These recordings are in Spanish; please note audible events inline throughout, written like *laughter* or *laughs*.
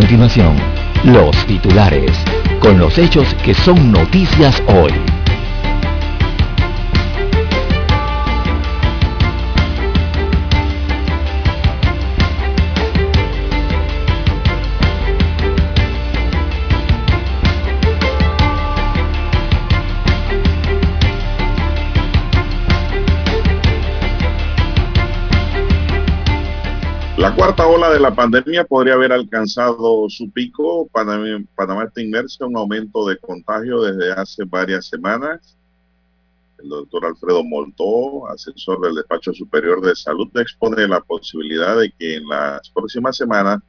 Continuación, los titulares, con los hechos que son noticias hoy. Cuarta ola de la pandemia podría haber alcanzado su pico. Panamá, Panamá está inmerso en un aumento de contagio desde hace varias semanas. El doctor Alfredo Moltó, asesor del Despacho Superior de Salud, expone la posibilidad de que en las próximas semanas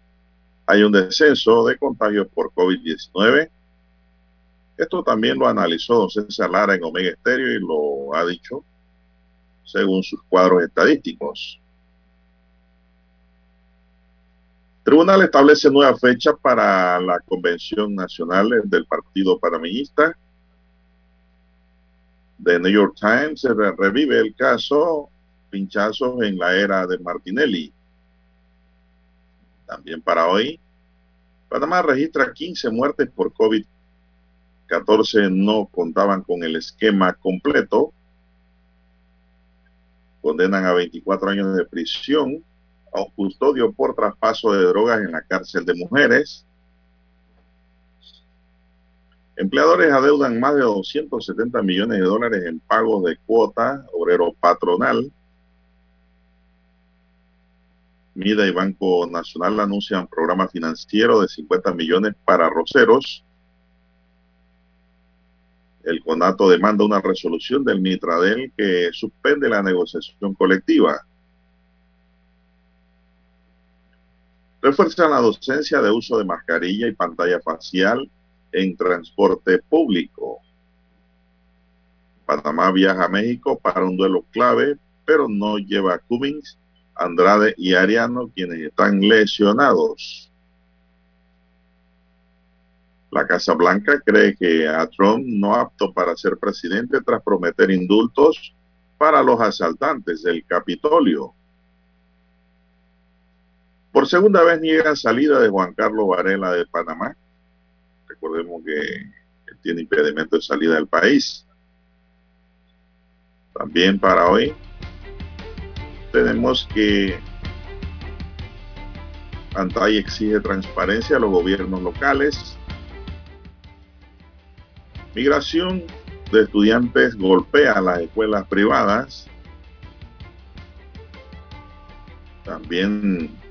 haya un descenso de contagios por COVID-19. Esto también lo analizó don César Lara en Omega Estéreo y lo ha dicho según sus cuadros estadísticos. Tribunal establece nueva fecha para la convención nacional del Partido Panameñista. The New York Times revive el caso pinchazos en la era de Martinelli. También para hoy, Panamá registra 15 muertes por COVID. 14 no contaban con el esquema completo. Condenan a 24 años de prisión un custodio por traspaso de drogas en la cárcel de mujeres. Empleadores adeudan más de 270 millones de dólares en pagos de cuota obrero patronal. MIDA y Banco Nacional anuncian programa financiero de 50 millones para roceros. El CONATO demanda una resolución del Mitradel que suspende la negociación colectiva. Refuerzan la docencia de uso de mascarilla y pantalla facial en transporte público. Panamá viaja a México para un duelo clave, pero no lleva a Cummings, Andrade y Ariano, quienes están lesionados. La Casa Blanca cree que a Trump no apto para ser presidente tras prometer indultos para los asaltantes del Capitolio. Segunda vez niega salida de Juan Carlos Varela de Panamá. Recordemos que tiene impedimento de salida del país. También para hoy tenemos que Antay exige transparencia a los gobiernos locales. Migración de estudiantes golpea las escuelas privadas. También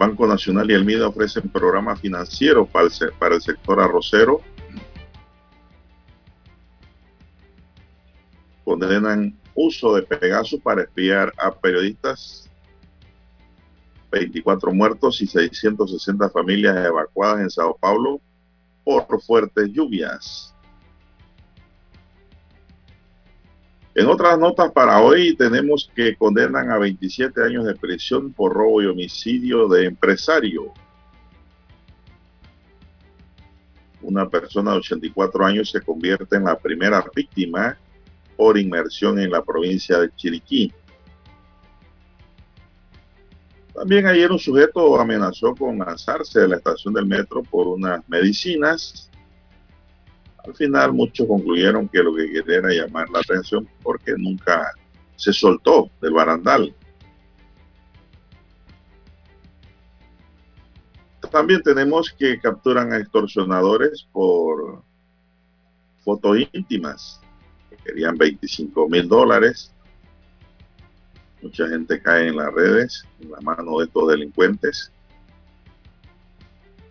Banco Nacional y el MIDA ofrecen programas financieros para el, sector arrocero. Condenan uso de Pegasus para espiar a periodistas. 24 muertos y 660 familias evacuadas en Sao Paulo por fuertes lluvias. En otras notas para hoy tenemos que condenan a 27 años de prisión por robo y homicidio de empresario. Una persona de 84 años se convierte en la primera víctima por inmersión en la provincia de Chiriquí. También ayer un sujeto amenazó con lanzarse de la estación del metro por unas medicinas. Al final muchos concluyeron que lo que quería era llamar la atención porque nunca se soltó del barandal. También tenemos que capturan a extorsionadores por fotos íntimas. Que querían 25 mil dólares. Mucha gente cae en las redes, en la mano de estos delincuentes,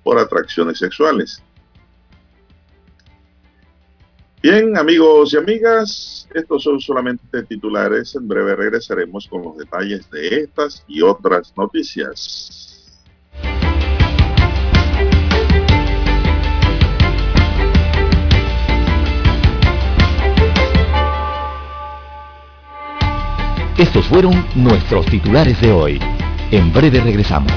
por atracciones sexuales. Bien, amigos y amigas, estos son solamente titulares. En breve regresaremos con los detalles de estas y otras noticias. Estos fueron nuestros titulares de hoy. En breve regresamos.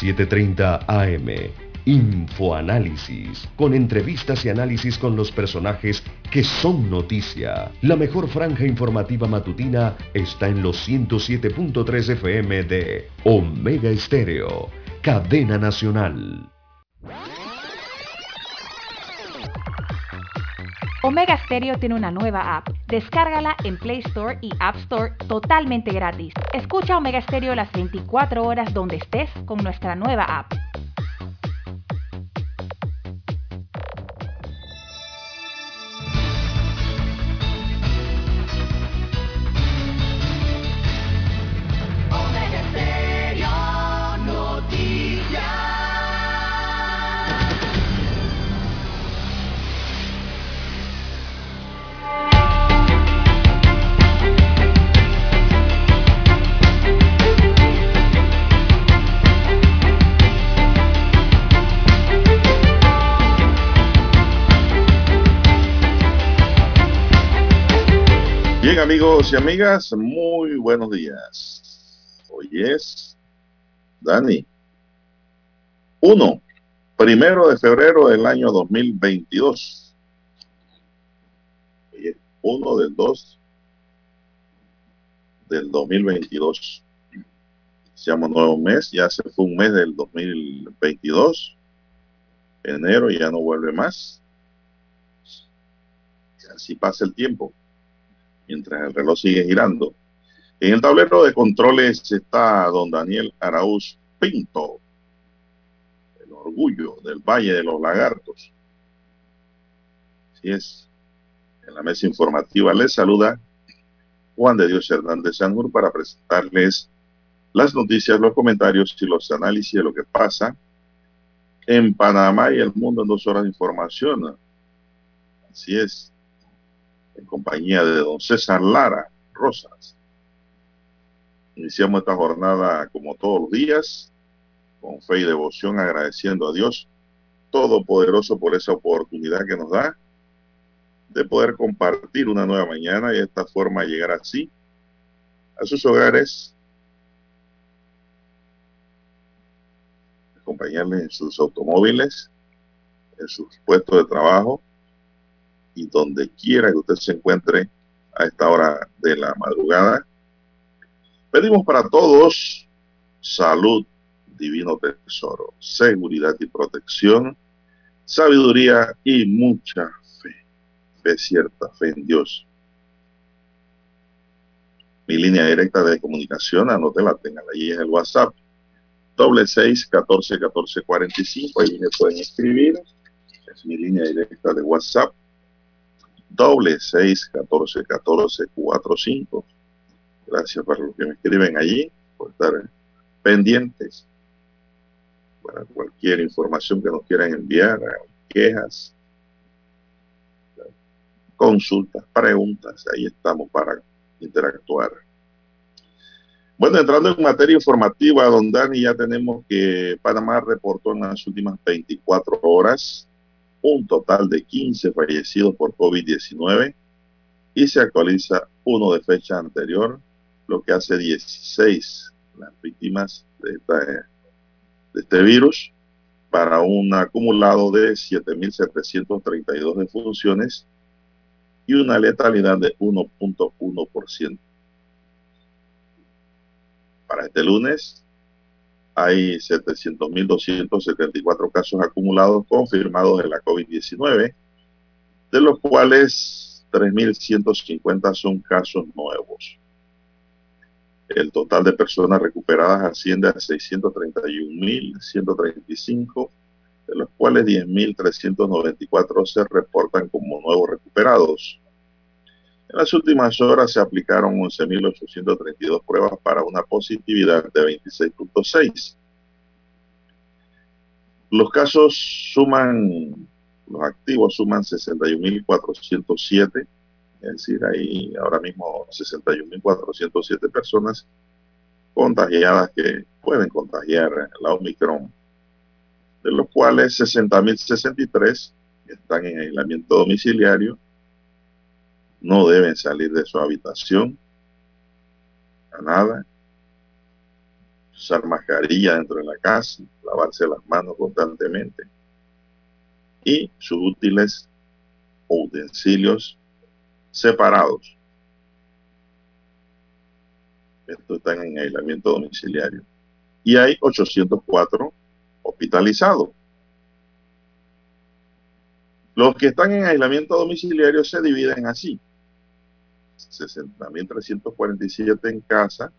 7.30 AM. Infoanálisis, con entrevistas y análisis con los personajes que son noticia. La mejor franja informativa matutina está en los 107.3 FM de Omega Estéreo, cadena nacional. Omega Stereo tiene una nueva app. Descárgala en Play Store y App Store totalmente gratis. Escucha Omega Stereo las 24 horas donde estés con nuestra nueva app. Amigos y amigas, muy buenos días. Hoy es, Dani, 1, primero de febrero del año 2022. Hoy es 1 del 2 del 2022. Iniciamos nuevo mes, ya se fue un mes del 2022. Enero ya no vuelve más. Y así pasa el tiempo mientras el reloj sigue girando. En el tablero de controles está don Daniel Arauz Pinto, el orgullo del Valle de los Lagartos. Así es. En la mesa informativa les saluda Juan de Dios Hernández Sanjur para presentarles las noticias, los comentarios y los análisis de lo que pasa en Panamá y el mundo en dos horas de información. Así es en compañía de don César Lara Rosas. Iniciamos esta jornada como todos los días, con fe y devoción, agradeciendo a Dios Todopoderoso por esa oportunidad que nos da de poder compartir una nueva mañana y de esta forma llegar así a sus hogares, acompañarles en sus automóviles, en sus puestos de trabajo, y donde quiera que usted se encuentre a esta hora de la madrugada. Pedimos para todos salud, divino tesoro, seguridad y protección, sabiduría y mucha fe, fe cierta, fe en Dios. Mi línea directa de comunicación, anótela, tengan ahí en el WhatsApp, doble seis catorce catorce cuarenta y cinco, ahí me pueden escribir, es mi línea directa de WhatsApp, doble seis catorce catorce cuatro cinco. Gracias para los que me escriben allí, por estar pendientes. Para cualquier información que nos quieran enviar, quejas, consultas, preguntas, ahí estamos para interactuar. Bueno, entrando en materia informativa, don Dani, ya tenemos que Panamá reportó en las últimas 24 horas un total de 15 fallecidos por COVID-19 y se actualiza uno de fecha anterior, lo que hace 16 las víctimas de, este virus para un acumulado de 7.732 defunciones y una letalidad de 1.1%. Para este lunes, hay 700.274 casos acumulados confirmados de la COVID-19, de los cuales 3.150 son casos nuevos. El total de personas recuperadas asciende a 631.135, de los cuales 10.394 se reportan como nuevos recuperados. En las últimas horas se aplicaron 11.832 pruebas para una positividad de 26.6. Los casos suman Los activos suman 61.407, es decir, hay ahora mismo 61.407 personas contagiadas que pueden contagiar la Omicron, de los cuales 60.063 están en aislamiento domiciliario, no deben salir de su habitación a nada, usar mascarilla dentro de la casa, lavarse las manos constantemente y sus útiles o utensilios separados. Estos están en aislamiento domiciliario. Y hay 804 hospitalizados. Los que están en aislamiento domiciliario se dividen así. 60.347 en casa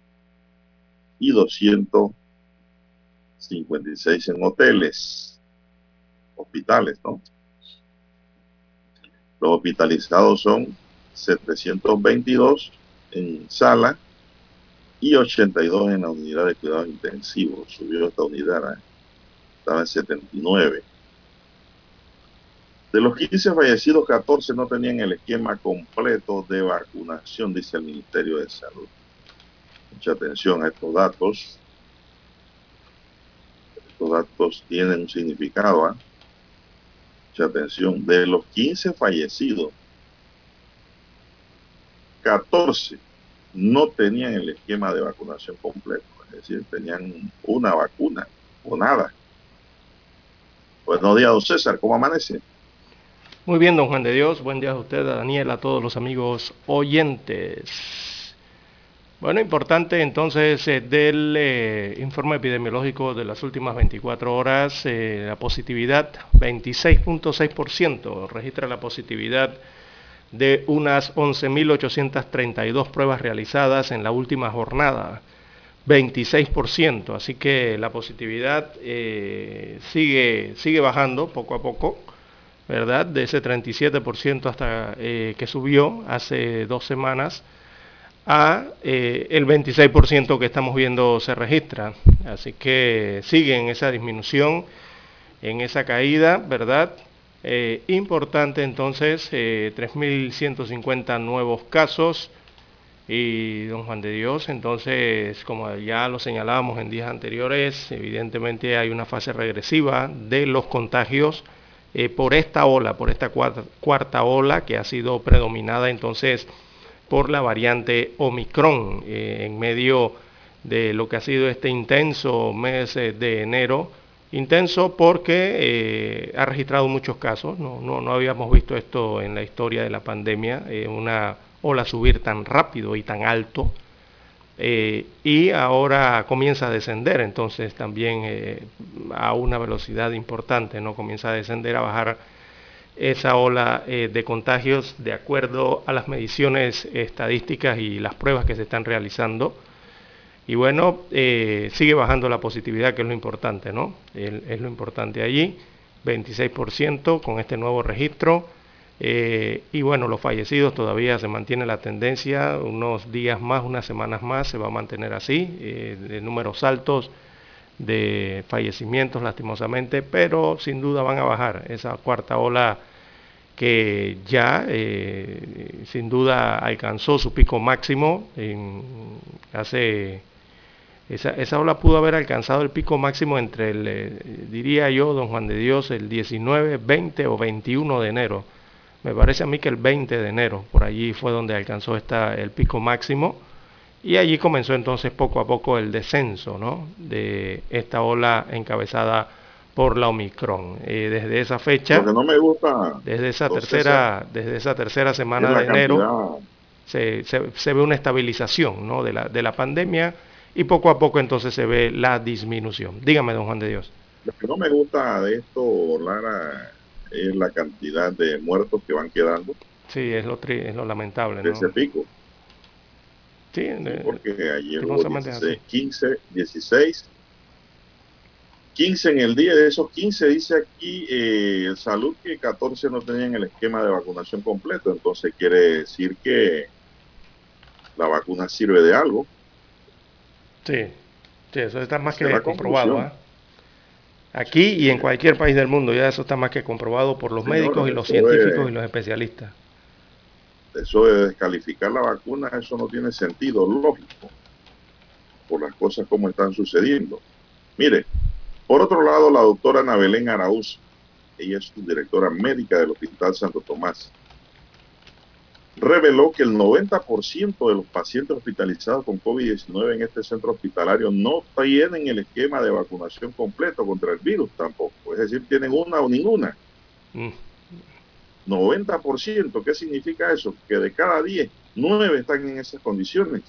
y 256 en hoteles, hospitales, ¿no? Los hospitalizados son 722 en sala y 82 en la unidad de cuidados intensivos. Subió esta unidad, estaba en 79. De los 15 fallecidos, 14 no tenían el esquema completo de vacunación, dice el Ministerio de Salud. Mucha atención a estos datos. Estos datos tienen un significado. ¿eh? Mucha atención. De los 15 fallecidos, 14 no tenían el esquema de vacunación completo. Es decir, tenían una vacuna o nada. Buenos días, don César. ¿Cómo amanece? Muy bien, don Juan de Dios. Buen día a usted, a Daniel, a todos los amigos oyentes. Bueno, importante entonces eh, del eh, informe epidemiológico de las últimas 24 horas, eh, la positividad 26.6%, registra la positividad de unas 11.832 pruebas realizadas en la última jornada, 26%, así que la positividad sigue, sigue bajando poco a poco ¿verdad? De ese 37% hasta eh, que subió hace dos semanas a eh, el 26% que estamos viendo se registra. Así que sigue en esa disminución, en esa caída, ¿verdad? Eh, importante entonces, 3.150 nuevos casos. Y don Juan de Dios, entonces, como ya lo señalábamos en días anteriores, evidentemente hay una fase regresiva de los contagios eh, por esta ola, por esta cuarta, ola que ha sido predominada entonces por la variante Omicron eh, en medio de lo que ha sido este intenso mes eh, de enero. Intenso porque ha registrado muchos casos, no, no, no, habíamos visto esto en la historia de la pandemia, una ola subir tan rápido y tan alto eh, y ahora comienza a descender, entonces también eh, a una velocidad importante, ¿no? Comienza a descender, a bajar esa ola eh, de contagios de acuerdo a las mediciones estadísticas y las pruebas que se están realizando. Y bueno, sigue bajando la positividad, que es lo importante, ¿no? es lo importante allí, 26% con este nuevo registro. Eh, y bueno, los fallecidos todavía se mantiene la tendencia, unos días más, unas semanas más se va a mantener así, eh, de números altos de fallecimientos lastimosamente, pero sin duda van a bajar. Esa cuarta ola que ya eh, sin duda alcanzó su pico máximo en hace esa, esa, ola pudo haber alcanzado el pico máximo entre el, diría yo, don Juan de Dios, el 19, 20 o 21 de enero me parece a mí que el 20 de enero, por allí fue donde alcanzó esta, el pico máximo y allí comenzó entonces poco a poco el descenso ¿no? de esta ola encabezada por la Omicron. Eh, desde esa fecha, no me gusta, desde esa tercera, desde esa tercera semana de enero, se, se, ve una estabilización ¿no? de, la, de la pandemia y poco a poco entonces se ve la disminución. Dígame, don Juan de Dios. Lo que no me gusta de esto, Lara, es la cantidad de muertos que van quedando. Sí, es lo, es lo lamentable. De ese pico. Sí, porque ayer hubo 15, 16, 15 en el día, de esos 15 dice aquí eh, Salud que 14 no tenían el esquema de vacunación completo, entonces quiere decir que la vacuna sirve de algo. Sí, sí eso está más que comprobado. ¿eh? Aquí y en cualquier país del mundo, ya eso está más que comprobado por los médicos y los científicos y los especialistas. Eso de descalificar la vacuna, eso no tiene sentido lógico por las cosas como están sucediendo. Mire, por otro lado, la doctora Ana Belén Araúz, ella es directora médica del Hospital Santo Tomás, reveló que el 90% de los pacientes hospitalizados con COVID-19 en este centro hospitalario no tienen el esquema de vacunación completo contra el virus tampoco. Es decir, tienen una o ninguna. 90%, mm. ¿qué significa eso? Que de cada 10, 9 están en esas condiciones.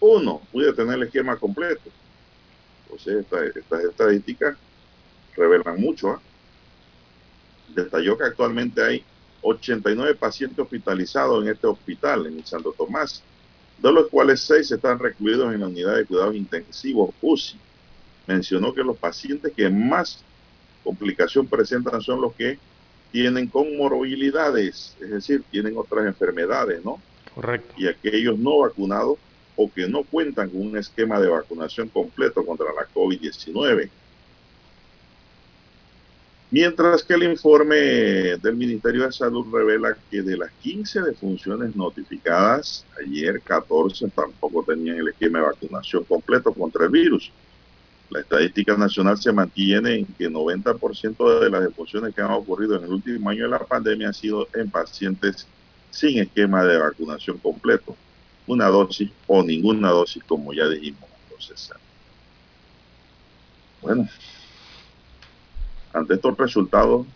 Uno puede tener el esquema completo. Entonces, estas estadísticas revelan mucho. ¿ah? Detalló que actualmente hay 89 pacientes hospitalizados en este hospital, en el Santo Tomás, de los cuales 6 están recluidos en la unidad de cuidados intensivos UCI. Mencionó que los pacientes que más complicación presentan son los que tienen comorbilidades, es decir, tienen otras enfermedades, ¿no? Correcto. Y aquellos no vacunados o que no cuentan con un esquema de vacunación completo contra la COVID-19. Mientras que el informe del Ministerio de Salud revela que de las 15 defunciones notificadas, ayer 14 tampoco tenían el esquema de vacunación completo contra el virus. La estadística nacional se mantiene en que 90% de las defunciones que han ocurrido en el último año de la pandemia han sido en pacientes sin esquema de vacunación completo, una dosis o ninguna dosis, como ya dijimos. Entonces, bueno, ante estos resultados,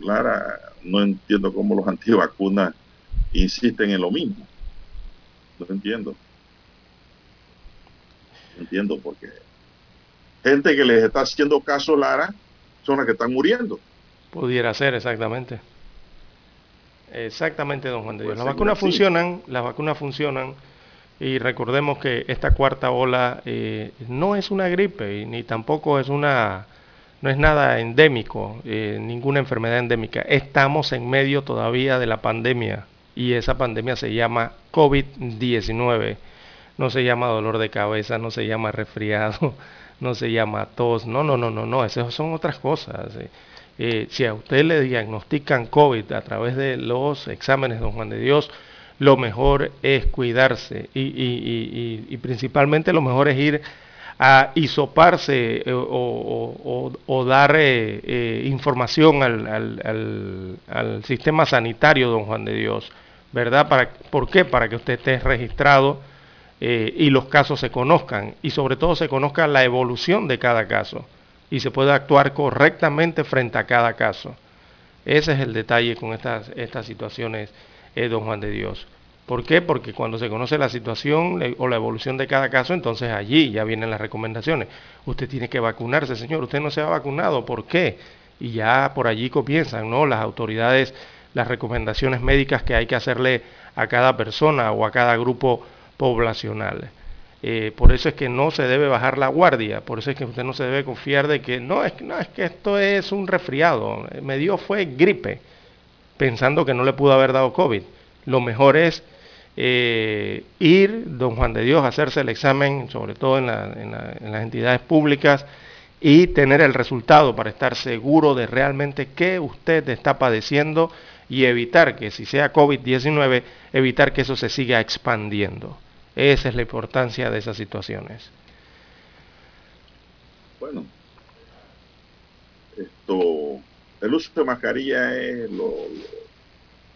Clara, no entiendo cómo los antivacunas insisten en lo mismo. No entiendo. No entiendo porque gente que les está haciendo caso, Lara, son las que están muriendo. Pudiera ser, exactamente. Exactamente, don Juan de Dios. Pues las vacunas funcionan, las vacunas funcionan y recordemos que esta cuarta ola eh, no es una gripe ni tampoco es una no es nada endémico, eh, ninguna enfermedad endémica. Estamos en medio todavía de la pandemia y esa pandemia se llama COVID-19. No se llama dolor de cabeza, no se llama resfriado, *laughs* no se llama tos. No, no, no, no, no, esas son otras cosas. Eh. Eh, si a usted le diagnostican COVID a través de los exámenes, don Juan de Dios, lo mejor es cuidarse y, y, y principalmente lo mejor es ir a hisoparse eh, o, dar eh, eh, información al, sistema sanitario, don Juan de Dios, ¿verdad? ¿Por qué? Para que usted esté registrado y los casos se conozcan y sobre todo se conozca la evolución de cada caso y se pueda actuar correctamente frente a cada caso. Ese es el detalle con estas, estas situaciones, don Juan de Dios. ¿Por qué? Porque cuando se conoce la situación o la evolución de cada caso, entonces allí ya vienen las recomendaciones. Usted tiene que vacunarse, señor, usted no se ha vacunado, ¿por qué? Y ya por allí comienzan, ¿no? Las autoridades, las recomendaciones médicas que hay que hacerle a cada persona o a cada grupo poblacional. Eh, por eso es que no se debe bajar la guardia, por eso es que usted no se debe confiar de que no es, no, es que esto es un resfriado, me dio fue gripe, pensando que no le pudo haber dado COVID. Lo mejor es eh, ir, don Juan de Dios, a hacerse el examen, sobre todo en, las entidades públicas, y tener el resultado para estar seguro de realmente qué usted está padeciendo y evitar que si sea COVID-19, evitar que eso se siga expandiendo. Esa es la importancia de esas situaciones. Bueno, esto, el uso de mascarilla es lo,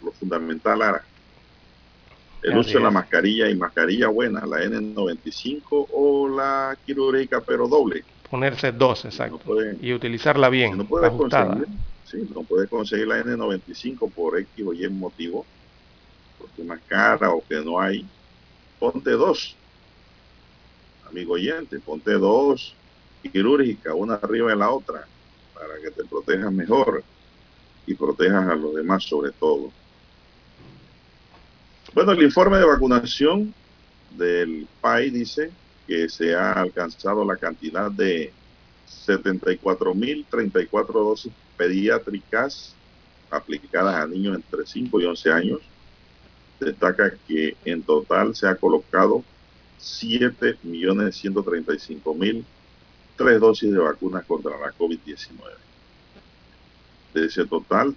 lo fundamental ahora el uso de la mascarilla y mascarilla buena, la N95 o la quirúrgica pero doble. Ponerse dos, exacto. y utilizarla bien. no puedes conseguir, sí, no puedes conseguir la N95 por X o Y motivo, porque es más cara o que no hay. Ponte dos, amigo oyente, ponte dos quirúrgicas, una arriba de la otra, para que te protejas mejor y protejas a los demás sobre todo. Bueno, el informe de vacunación del país dice que se ha alcanzado la cantidad de 74.034 dosis pediátricas aplicadas a niños entre 5 y 11 años. Destaca que en total se ha colocado 7.135.030 tres dosis de vacunas contra la COVID-19. De ese total,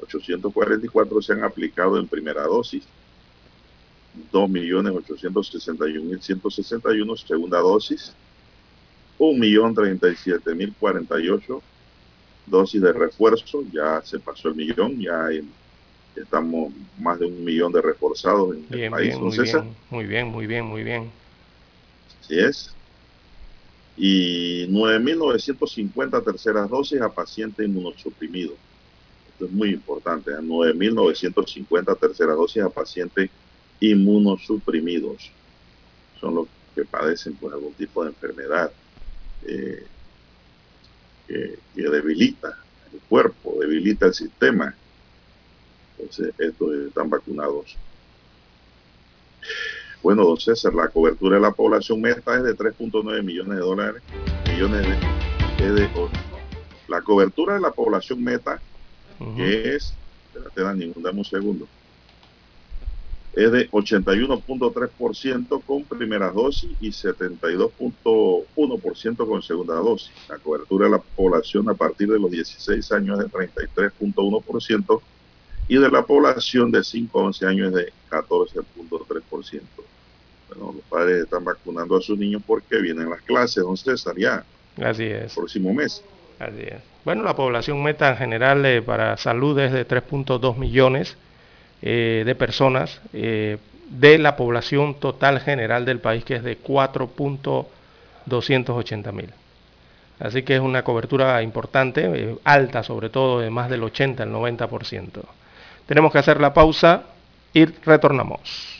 3.226.844 se han aplicado en primera dosis, 2.861.161 segunda dosis, 1.037.048 dosis de refuerzo, ya se pasó el millón, ya estamos más de un millón de reforzados en el país. muy, bien, muy bien, muy bien, muy bien. Así es. Y 9.950 terceras dosis a pacientes inmunosuprimidos. Es muy importante. 9.950 terceras dosis a pacientes inmunosuprimidos. Son los que padecen por algún tipo de enfermedad eh, que, debilita el cuerpo, debilita el sistema. Entonces, estos están vacunados. Bueno, don César, la cobertura de la población meta es de 3.9 millones de dólares. Millones de, la cobertura de la población meta, que es, espérate, Dani, dame un segundo, es de 81.3% con primera dosis y 72.1% con segunda dosis. La cobertura de la población a partir de los 16 años es de 33.1% y de la población de 5 a 11 años es de 14.3%. Bueno, los padres están vacunando a sus niños porque vienen las clases, don César, ya. Así es. próximo mes. Así es. Bueno, la población meta en general eh, para salud es de 3.2 millones eh, de personas eh, de la población total general del país, que es de 4.280 mil. Así que es una cobertura importante, alta sobre todo, de más del 80, el 90%. Tenemos que hacer la pausa y retornamos.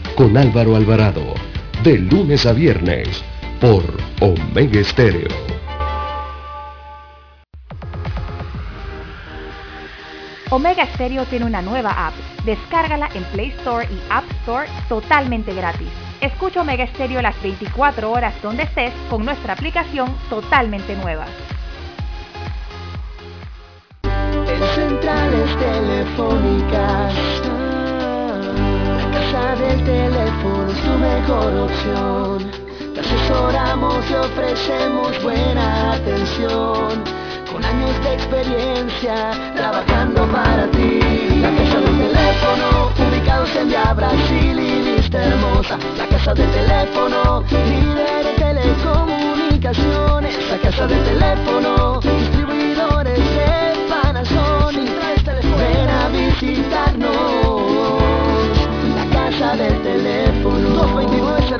con Álvaro Alvarado, de lunes a viernes, por Omega Estéreo. Omega Stereo tiene una nueva app. Descárgala en Play Store y App Store totalmente gratis. Escucha Omega Stereo las 24 horas donde estés con nuestra aplicación totalmente nueva. En centrales telefónicas del teléfono es tu mejor opción. Te asesoramos y ofrecemos buena atención. Con años de experiencia trabajando para ti. La casa del teléfono, ubicados en Via Brasil y lista hermosa. La casa del teléfono, líder de telecomunicaciones. La casa del teléfono, distribuidores de Panasonic. Ven a visitarnos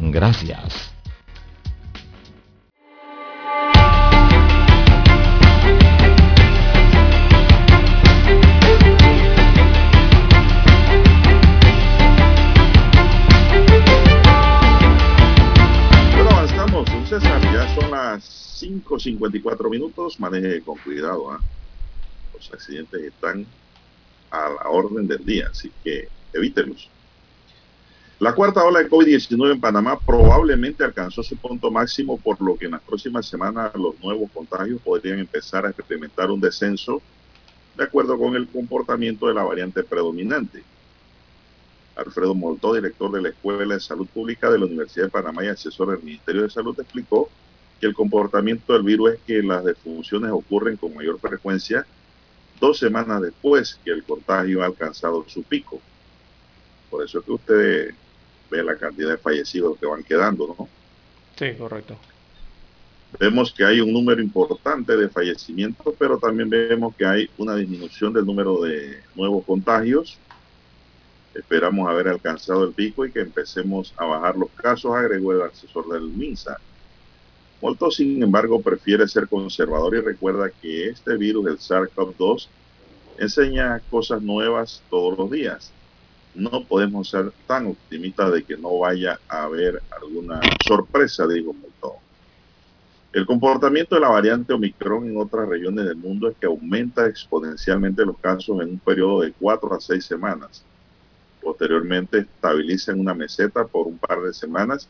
Gracias. Bueno, avanzamos, César, ya son las 5.54 minutos, maneje con cuidado, ¿ah? los accidentes están a la orden del día, así que evítelos. La cuarta ola de COVID-19 en Panamá probablemente alcanzó su punto máximo, por lo que en las próximas semanas los nuevos contagios podrían empezar a experimentar un descenso de acuerdo con el comportamiento de la variante predominante. Alfredo Moltó, director de la Escuela de Salud Pública de la Universidad de Panamá y asesor del Ministerio de Salud, explicó que el comportamiento del virus es que las defunciones ocurren con mayor frecuencia dos semanas después que el contagio ha alcanzado su pico. Por eso es que usted ve la cantidad de fallecidos que van quedando, ¿no? Sí, correcto. Vemos que hay un número importante de fallecimientos, pero también vemos que hay una disminución del número de nuevos contagios. Esperamos haber alcanzado el pico y que empecemos a bajar los casos, agregó el asesor del MINSA. Molto, sin embargo, prefiere ser conservador y recuerda que este virus, el SARS-CoV-2, enseña cosas nuevas todos los días. No podemos ser tan optimistas de que no vaya a haber alguna sorpresa, digo Molto. El comportamiento de la variante Omicron en otras regiones del mundo es que aumenta exponencialmente los casos en un periodo de cuatro a seis semanas. Posteriormente estabiliza en una meseta por un par de semanas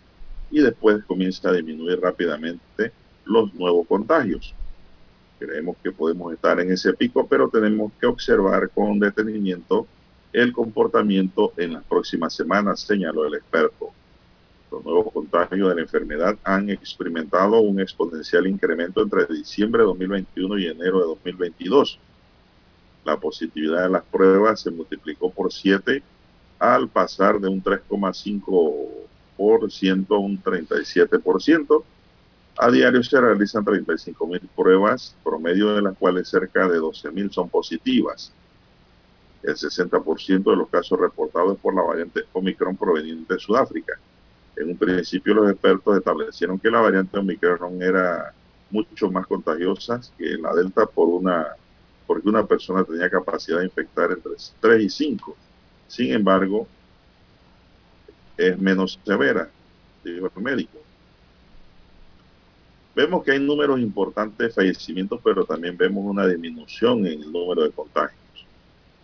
y después comienza a disminuir rápidamente los nuevos contagios. Creemos que podemos estar en ese pico, pero tenemos que observar con detenimiento el comportamiento en las próximas semanas, señaló el experto. Los nuevos contagios de la enfermedad han experimentado un exponencial incremento entre diciembre de 2021 y enero de 2022. La positividad de las pruebas se multiplicó por 7 al pasar de un 3,5% a un 37%. A diario se realizan 35 mil pruebas, promedio de las cuales cerca de 12 mil son positivas. El 60% de los casos reportados por la variante Omicron proveniente de Sudáfrica. En un principio los expertos establecieron que la variante Omicron era mucho más contagiosa que la Delta por una, porque una persona tenía capacidad de infectar entre 3 y 5. Sin embargo, es menos severa, dijo el médico. Vemos que hay números importantes de fallecimientos, pero también vemos una disminución en el número de contagios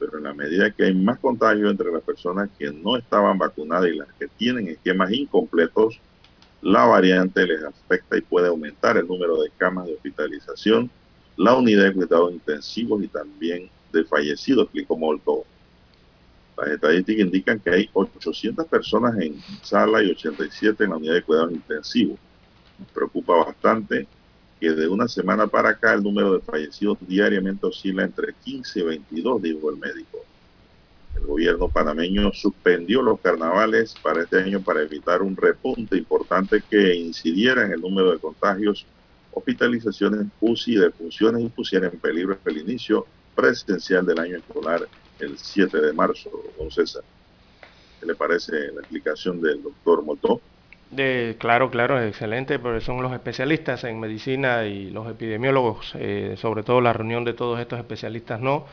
pero en la medida que hay más contagio entre las personas que no estaban vacunadas y las que tienen esquemas incompletos, la variante les afecta y puede aumentar el número de camas de hospitalización, la unidad de cuidados intensivos y también de fallecidos, explicó Molto. Las estadísticas indican que hay 800 personas en sala y 87 en la unidad de cuidados intensivos. Nos preocupa bastante que de una semana para acá el número de fallecidos diariamente oscila entre 15 y 22, dijo el médico. El gobierno panameño suspendió los carnavales para este año para evitar un repunte importante que incidiera en el número de contagios, hospitalizaciones, UCI defunciones y pusiera en peligro el inicio presencial del año escolar el 7 de marzo, don César. ¿Qué le parece la explicación del doctor Motó? Claro, claro, es excelente, porque son los especialistas en medicina y los epidemiólogos, eh, sobre todo la reunión de todos estos especialistas, ¿no?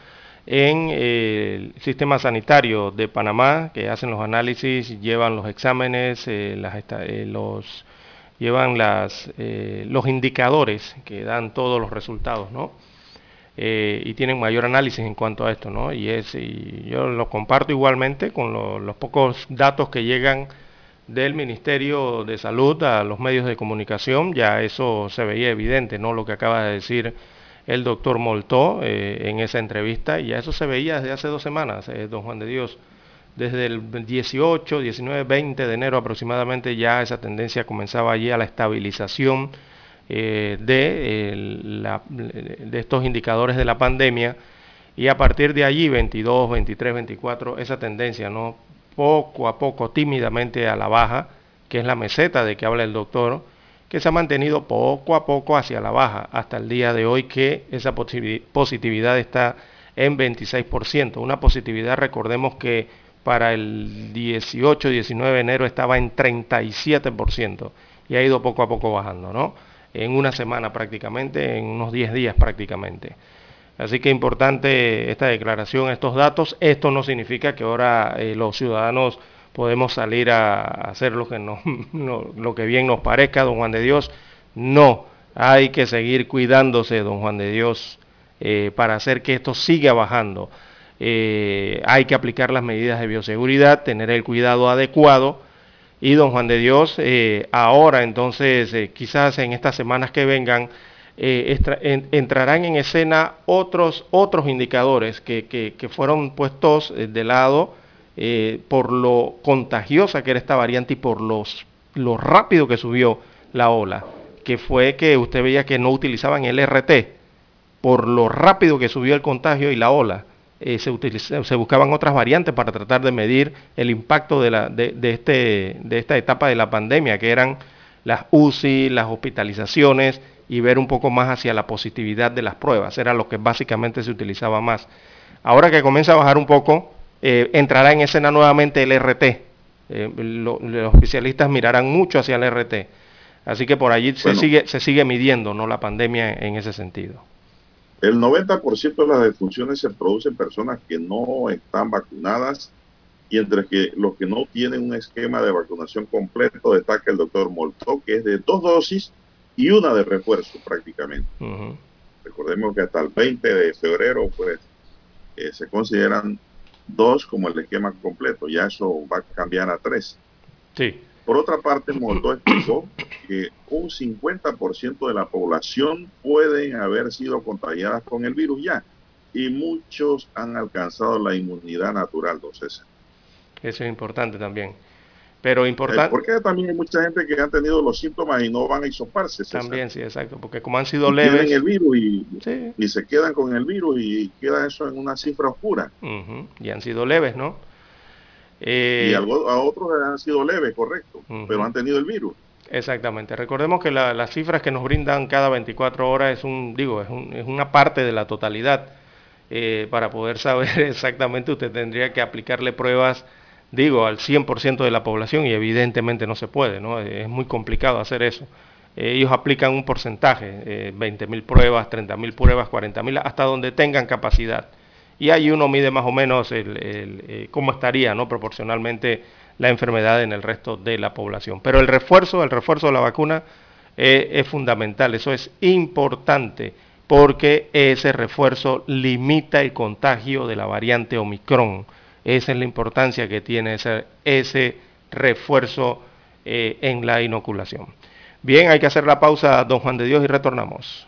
En eh, el sistema sanitario de Panamá, que hacen los análisis, llevan los exámenes, eh, los, llevan las, los indicadores que dan todos los resultados, ¿no? y tienen mayor análisis en cuanto a esto, ¿no? Y, es, y yo lo comparto igualmente con los pocos datos que llegan del Ministerio de Salud a los medios de comunicación, ya eso se veía evidente, ¿no? Lo que acaba de decir el doctor Moltó eh, en esa entrevista, y ya eso se veía desde hace dos semanas, eh, don Juan de Dios. Desde el 18, 19, 20 de enero aproximadamente ya esa tendencia comenzaba allí a la estabilización eh, de, de estos indicadores de la pandemia y a partir de allí, 22, 23, 24, esa tendencia no poco a poco, tímidamente a la baja, que es la meseta de que habla el doctor, que se ha mantenido poco a poco hacia la baja hasta el día de hoy que esa positividad está en 26%. Una positividad, recordemos que para el 18-19 de enero estaba en 37% y ha ido poco a poco bajando, ¿no? En una semana prácticamente, en unos 10 días prácticamente. Así que importante esta declaración, estos datos. Esto no significa que ahora eh, los ciudadanos podemos salir a hacer lo que, *laughs* no, lo que bien nos parezca, don Juan de Dios. No, hay que seguir cuidándose, don Juan de Dios, eh, para hacer que esto siga bajando. Eh, hay que aplicar las medidas de bioseguridad, tener el cuidado adecuado. Y don Juan de Dios, ahora entonces, quizás en estas semanas que vengan, eh, entrarán en escena otros, otros indicadores que, fueron puestos eh, de lado eh, por lo contagiosa que era esta variante y por los, lo rápido que subió la ola, que fue que usted veía que no utilizaban el RT, por lo rápido que subió el contagio y la ola. se, se, buscaban otras variantes para tratar de medir el impacto de, la, de, este, de esta etapa de la pandemia, que eran las UCI, las hospitalizaciones y ver un poco más hacia la positividad de las pruebas. Era lo que básicamente se utilizaba más. Ahora que comienza a bajar un poco, eh, entrará en escena nuevamente el RT. Eh, los especialistas mirarán mucho hacia el RT. Así que por allí se, sigue, se sigue midiendo ¿no? la pandemia en ese sentido. El 90% de las defunciones se producen en personas que no están vacunadas y entre que los que no tienen un esquema de vacunación completo, destaca el doctor Molto, que es de dos dosis y una de refuerzo prácticamente. Recordemos que hasta el 20 de febrero pues eh, se consideran dos como el esquema completo, ya eso va a cambiar a tres. Sí. Por otra parte, Molto explicó que un 50% de la población pueden haber sido contagiadas con el virus ya y muchos han alcanzado la inmunidad natural, entonces. Eso es importante también. Pero importante. Eh, porque también hay mucha gente que han tenido los síntomas y no van a isoparse. También, sí, exacto. Porque como han sido leves. Tienen el virus y, se quedan con el virus y queda eso en una cifra oscura. Y han sido leves, ¿no? Eh, y algo, a otros han sido leves, correcto, pero han tenido el virus. Exactamente. Recordemos que las cifras que nos brindan cada 24 horas es un, digo, es, es una parte de la totalidad. Eh, para poder saber *laughs* exactamente, usted tendría que aplicarle pruebas digo, al 100% de la población y evidentemente no se puede, ¿no? Es muy complicado hacer eso. Ellos aplican un porcentaje, eh, 20.000 pruebas, 30.000 pruebas, 40.000, hasta donde tengan capacidad. Y ahí uno mide más o menos el, eh, cómo estaría ¿no? proporcionalmente la enfermedad en el resto de la población. Pero el refuerzo, el refuerzo de la vacuna eh, es fundamental, eso es importante, porque ese refuerzo limita el contagio de la variante Omicron esa es la importancia que tiene ese, ese refuerzo eh, en la inoculación. Bien, hay que hacer la pausa, don Juan de Dios, y retornamos.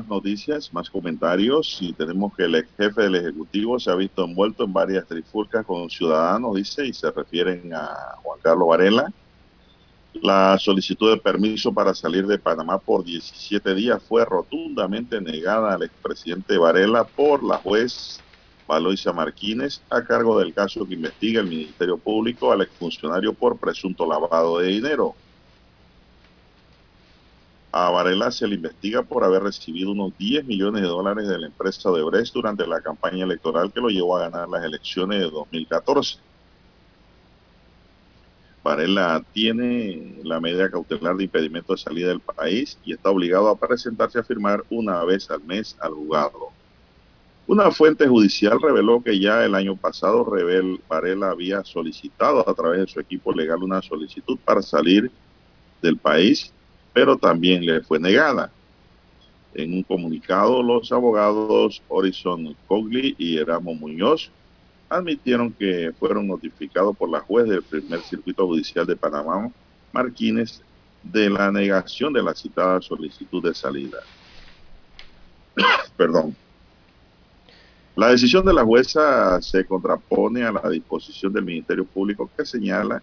Más noticias, más comentarios y tenemos que el ex jefe del Ejecutivo se ha visto envuelto en varias trifulcas con ciudadanos, dice, y se refieren a Juan Carlos Varela. La solicitud de permiso para salir de Panamá por 17 días fue rotundamente negada al expresidente Varela por la juez Valoisa Martínez a cargo del caso que investiga el Ministerio Público al exfuncionario por presunto lavado de dinero. A Varela se le investiga por haber recibido unos 10 millones de dólares de la empresa de Odebrecht durante la campaña electoral que lo llevó a ganar las elecciones de 2014. Varela tiene la medida cautelar de impedimento de salida del país y está obligado a presentarse a firmar una vez al mes al juzgado. Una fuente judicial reveló que ya el año pasado Rebel Varela había solicitado a través de su equipo legal una solicitud para salir del país pero también le fue negada. En un comunicado, los abogados Horizon Cogli y Eramo Muñoz admitieron que fueron notificados por la juez del primer circuito judicial de Panamá, Martínez, de la negación de la citada solicitud de salida. *coughs* Perdón. La decisión de la jueza se contrapone a la disposición del Ministerio Público que señala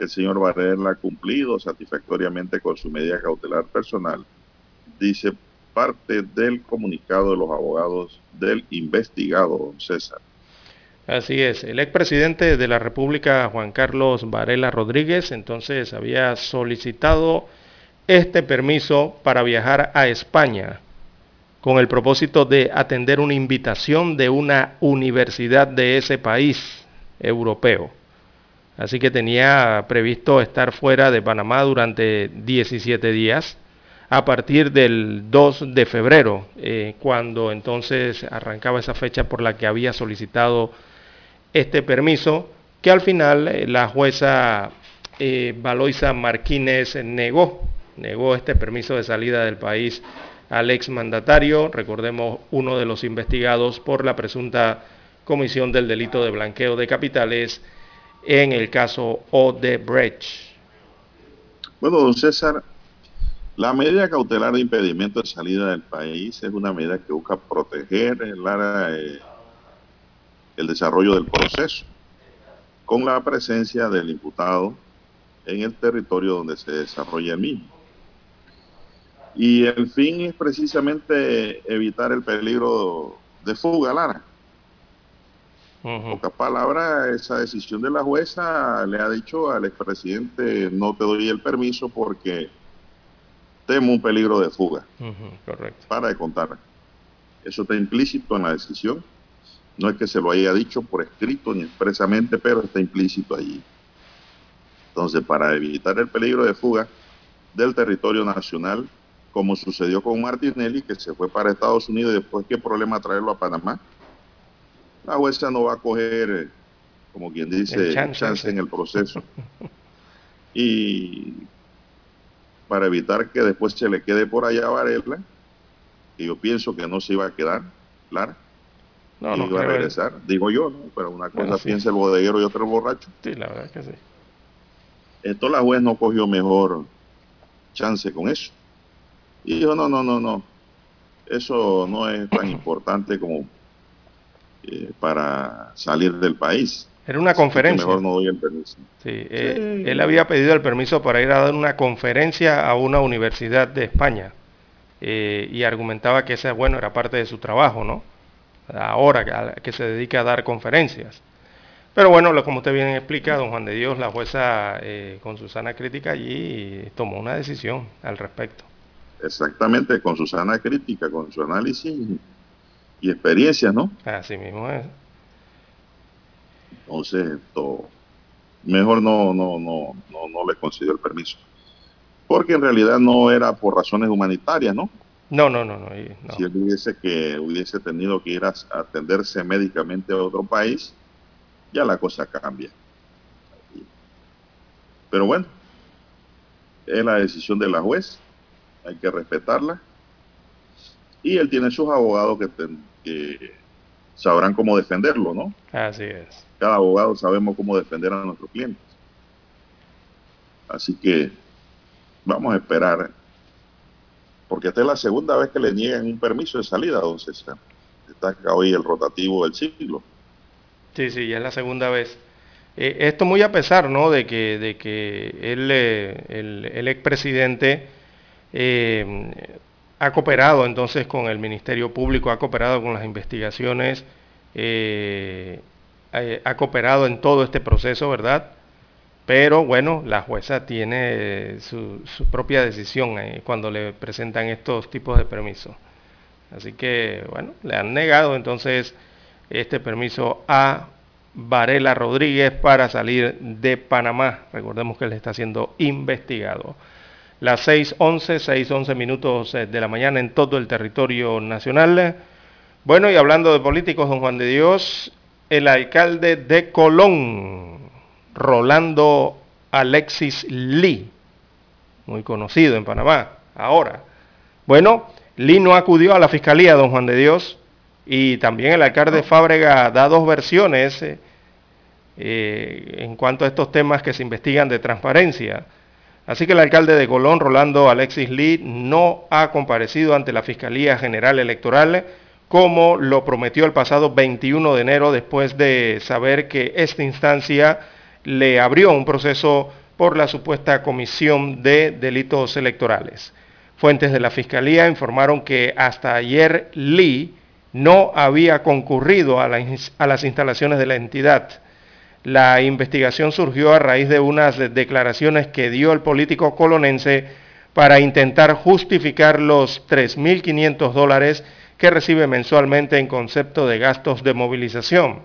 el señor Varela ha cumplido satisfactoriamente con su medida cautelar personal, dice parte del comunicado de los abogados del investigado, don César. Así es, el expresidente de la República, Juan Carlos Varela Rodríguez, entonces había solicitado este permiso para viajar a España con el propósito de atender una invitación de una universidad de ese país europeo. Así que tenía previsto estar fuera de Panamá durante 17 días a partir del 2 de febrero, eh, cuando entonces arrancaba esa fecha por la que había solicitado este permiso, que al final eh, la jueza eh, Valoisa negó, negó este permiso de salida del país al exmandatario, recordemos uno de los investigados por la presunta comisión del delito de blanqueo de capitales, en el caso Odebrecht. Bueno, don César, la medida cautelar de impedimento de salida del país es una medida que busca proteger el, desarrollo del proceso con la presencia del imputado en el territorio donde se desarrolla el mismo. Y el fin es precisamente evitar el peligro de fuga, Lara. En pocas palabras, esa decisión de la jueza le ha dicho al expresidente no te doy el permiso porque temo un peligro de fuga. Correcto. Para de contar. Eso está implícito en la decisión. No es que se lo haya dicho por escrito ni expresamente, pero está implícito allí. Entonces, para evitar el peligro de fuga del territorio nacional, como sucedió con Martinelli, que se fue para Estados Unidos y después qué problema traerlo a Panamá, la jueza no va a coger, eh, como quien dice, chance, en el proceso. *laughs* y para evitar que después se le quede por allá a Varela, que yo pienso que no se iba a quedar, Lara. No, no iba a regresar, digo yo, ¿no? pero una cosa piensa el bodeguero y otra el borracho. Sí, la verdad que sí. Esto la juez no cogió mejor chance con eso. Y dijo, no, no, no, no, eso no es tan *clears throat* importante como eh, para salir del país. Era una conferencia. Mejor no doy el permiso. Eh, él había pedido el permiso para ir a dar una conferencia a una universidad de España eh, y argumentaba que ese, bueno, era parte de su trabajo, ¿no? Ahora que, se dedica a dar conferencias. Pero bueno, como usted bien explica, don Juan de Dios, la jueza con su sana crítica allí tomó una decisión al respecto. Exactamente, con su sana crítica, con su análisis y experiencia, ¿no? Así mismo es. Entonces, esto, mejor no, no, no, no, no le concedió el permiso. Porque en realidad no era por razones humanitarias, ¿no? No, no, no, no. Si él hubiese, que, hubiese tenido que ir a atenderse médicamente a otro país, ya la cosa cambia. Pero bueno, es la decisión de la juez, hay que respetarla. Y él tiene sus abogados que, sabrán cómo defenderlo, ¿no? Así es. Cada abogado sabemos cómo defender a nuestros clientes. Así que vamos a esperar, porque esta es la segunda vez que le niegan un permiso de salida, don César. Está acá hoy el rotativo del siglo. Sí, sí, ya es la segunda vez. Eh, esto muy a pesar, ¿no? De que, de que él, eh, el, el expresidente eh, ha cooperado entonces con el Ministerio Público, ha cooperado con las investigaciones, ha cooperado en todo este proceso, ¿verdad? Pero bueno, la jueza tiene su, su propia decisión cuando le presentan estos tipos de permisos. Así que, bueno, le han negado entonces este permiso a Varela Rodríguez para salir de Panamá. Recordemos que él está siendo investigado. Las 6.11, 6.11 minutos eh, de la mañana en todo el territorio nacional. Bueno, y hablando de políticos, don Juan de Dios, el alcalde de Colón, Rolando Alexis Lee, muy conocido en Panamá, ahora. Bueno, Lee no acudió a la fiscalía, don Juan de Dios, y también el alcalde Fábrega da dos versiones eh, eh, en cuanto a estos temas que se investigan de transparencia. Así que el alcalde de Colón, Rolando Alexis Lee, no ha comparecido ante la Fiscalía General Electoral como lo prometió el pasado 21 de enero después de saber que esta instancia le abrió un proceso por la supuesta comisión de delitos electorales. Fuentes de la Fiscalía informaron que hasta ayer Lee no había concurrido a, las instalaciones de la entidad. La investigación surgió a raíz de unas declaraciones que dio el político colonense para intentar justificar los 3.500 dólares que recibe mensualmente en concepto de gastos de movilización.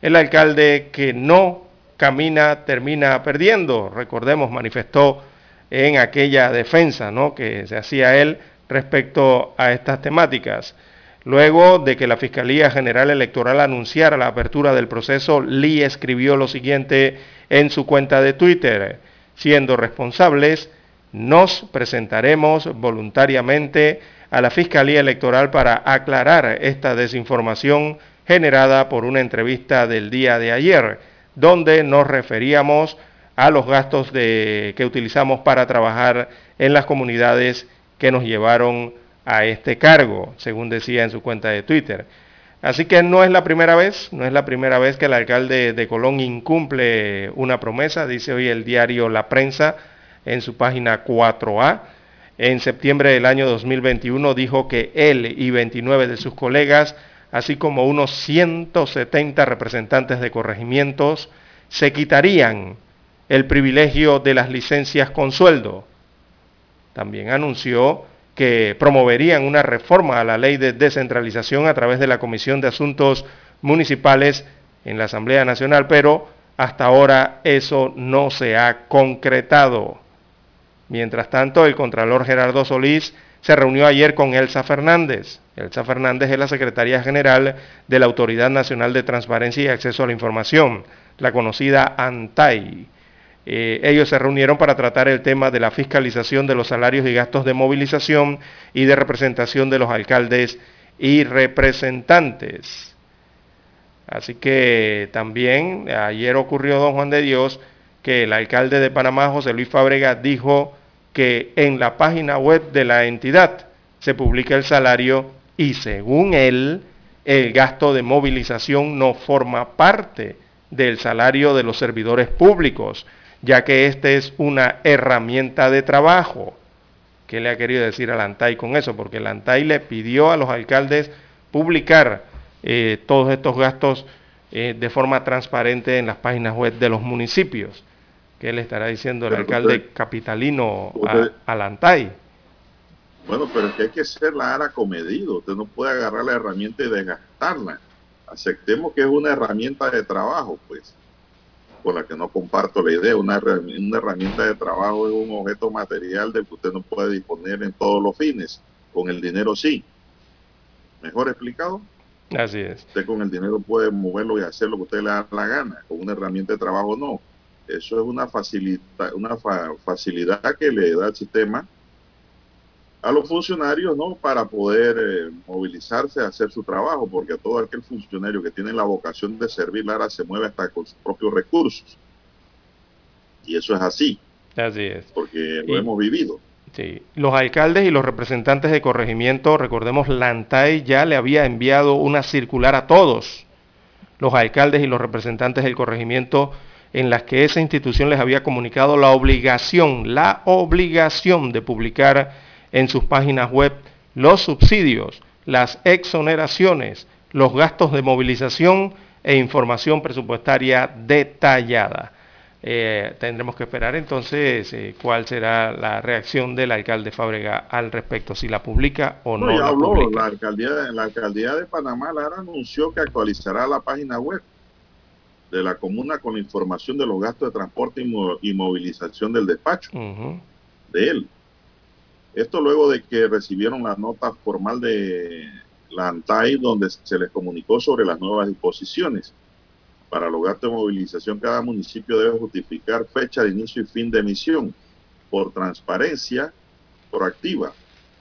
El alcalde que no camina termina perdiendo, recordemos, manifestó en aquella defensa ¿no? que se hacía él respecto a estas temáticas. Luego de que la Fiscalía General Electoral anunciara la apertura del proceso, Lee escribió lo siguiente en su cuenta de Twitter, siendo responsables, nos presentaremos voluntariamente a la Fiscalía Electoral para aclarar esta desinformación generada por una entrevista del día de ayer, donde nos referíamos a los gastos que utilizamos para trabajar en las comunidades que nos llevaron a este cargo, según decía en su cuenta de Twitter. Así que no es la primera vez, no es la primera vez que el alcalde de Colón incumple una promesa, dice hoy el diario La Prensa en su página 4A. En septiembre del año 2021 dijo que él y 29 de sus colegas, así como unos 170 representantes de corregimientos, se quitarían el privilegio de las licencias con sueldo. También anunció que promoverían una reforma a la ley de descentralización a través de la Comisión de Asuntos Municipales en la Asamblea Nacional, pero hasta ahora eso no se ha concretado. Mientras tanto, el Contralor Gerardo Solís se reunió ayer con Elsa Fernández. Elsa Fernández es la Secretaría General de la Autoridad Nacional de Transparencia y Acceso a la Información, la conocida ANTAI. Eh, ellos se reunieron para tratar el tema de la fiscalización de los salarios y gastos de movilización y de representación de los alcaldes y representantes. Así que también ayer ocurrió, don Juan de Dios, que el alcalde de Panamá, José Luis Fábrega, dijo que en la página web de la entidad se publica el salario y según él, el gasto de movilización no forma parte del salario de los servidores públicos, ya que esta es una herramienta de trabajo. ¿Qué le ha querido decir al ANTAI con eso? Porque el ANTAI le pidió a los alcaldes publicar eh, todos estos gastos eh, de forma transparente en las páginas web de los municipios. ¿Qué le estará diciendo el alcalde capitalino al ANTAI? Bueno, pero es que hay que ser la ara comedido. Usted no puede agarrar la herramienta y desgastarla. Aceptemos que es una herramienta de trabajo, pues, con la que no comparto la idea. Una, una herramienta de trabajo es un objeto material del que usted no puede disponer en todos los fines. Con el dinero sí. ¿Mejor explicado? Así es. Usted con el dinero puede moverlo y hacer lo que usted le da la gana. Con una herramienta de trabajo no. Eso es una, facilita, una facilidad que le da el sistema a los funcionarios, ¿no? Para poder eh, movilizarse a hacer su trabajo, porque todo aquel funcionario que tiene la vocación de servir, Lara, se mueve hasta con sus propios recursos. Y eso es así. Así es. Porque lo hemos vivido. Sí. Los alcaldes y los representantes de corregimiento, recordemos, Lantay ya le había enviado una circular a todos los alcaldes y los representantes del corregimiento en las que esa institución les había comunicado la obligación, la obligación de publicar en sus páginas web los subsidios, las exoneraciones, los gastos de movilización e información presupuestaria detallada. Eh, tendremos que esperar entonces eh, cuál será la reacción del alcalde Fábrega al respecto, si la publica o no. no la, publica. la, alcaldía, la alcaldía de Panamá Lara anunció que actualizará la página web de la comuna con la información de los gastos de transporte y, movilización del despacho de él. Esto luego de que recibieron la nota formal de la ANTAI donde se les comunicó sobre las nuevas disposiciones. Para gastos de movilización, cada municipio debe justificar fecha de inicio y fin de emisión por transparencia proactiva.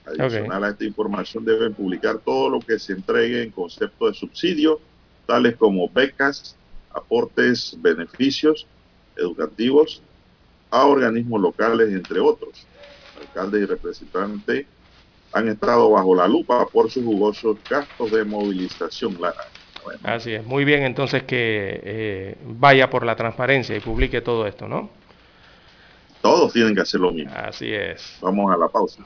Adicional a esta información deben publicar todo lo que se entregue en concepto de subsidio, tales como becas, aportes, beneficios educativos a organismos locales, entre otros. Alcalde y representante han estado bajo la lupa por sus jugosos gastos de movilización. Así es, muy bien entonces que eh, vaya por la transparencia y publique todo esto, ¿no? Todos tienen que hacer lo mismo. Así es. Vamos a la pausa.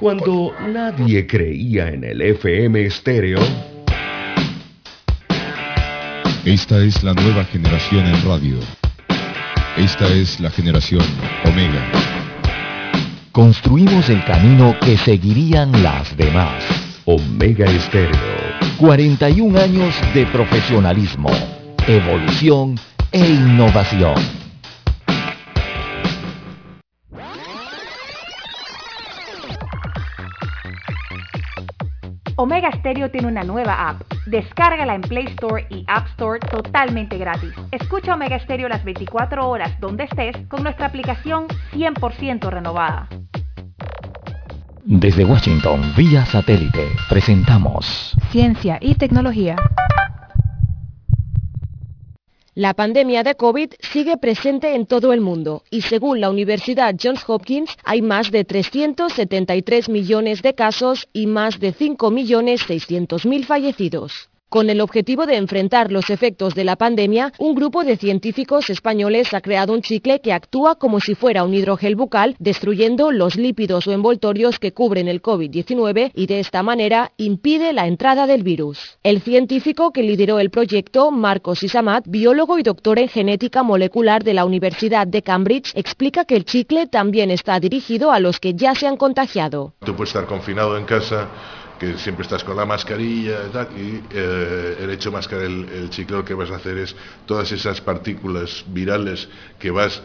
Cuando nadie creía en el FM estéreo, esta es la nueva generación en radio. Esta es la generación Omega. Construimos el camino que seguirían las demás. Omega Estéreo. 41 años de profesionalismo, evolución e innovación. Omega Stereo tiene una nueva app. Descárgala en Play Store y App Store totalmente gratis. Escucha Omega Stereo las 24 horas donde estés con nuestra aplicación 100% renovada. Desde Washington, vía satélite, presentamos Ciencia y Tecnología. La pandemia de COVID sigue presente en todo el mundo y según la Universidad Johns Hopkins hay más de 373 millones de casos y más de 5.600.000 fallecidos. Con el objetivo de enfrentar los efectos de la pandemia, un grupo de científicos españoles ha creado un chicle que actúa como si fuera un hidrogel bucal, destruyendo los lípidos o envoltorios que cubren el COVID-19 y de esta manera impide la entrada del virus. El científico que lideró el proyecto, Marcos Isamat, biólogo y doctor en genética molecular de la Universidad de Cambridge, explica que el chicle también está dirigido a los que ya se han contagiado. Tú puedes estar confinado en casa que siempre estás con la mascarilla y tal, y eh, el hecho de mascar el, el chicle lo que vas a hacer es todas esas partículas virales que vas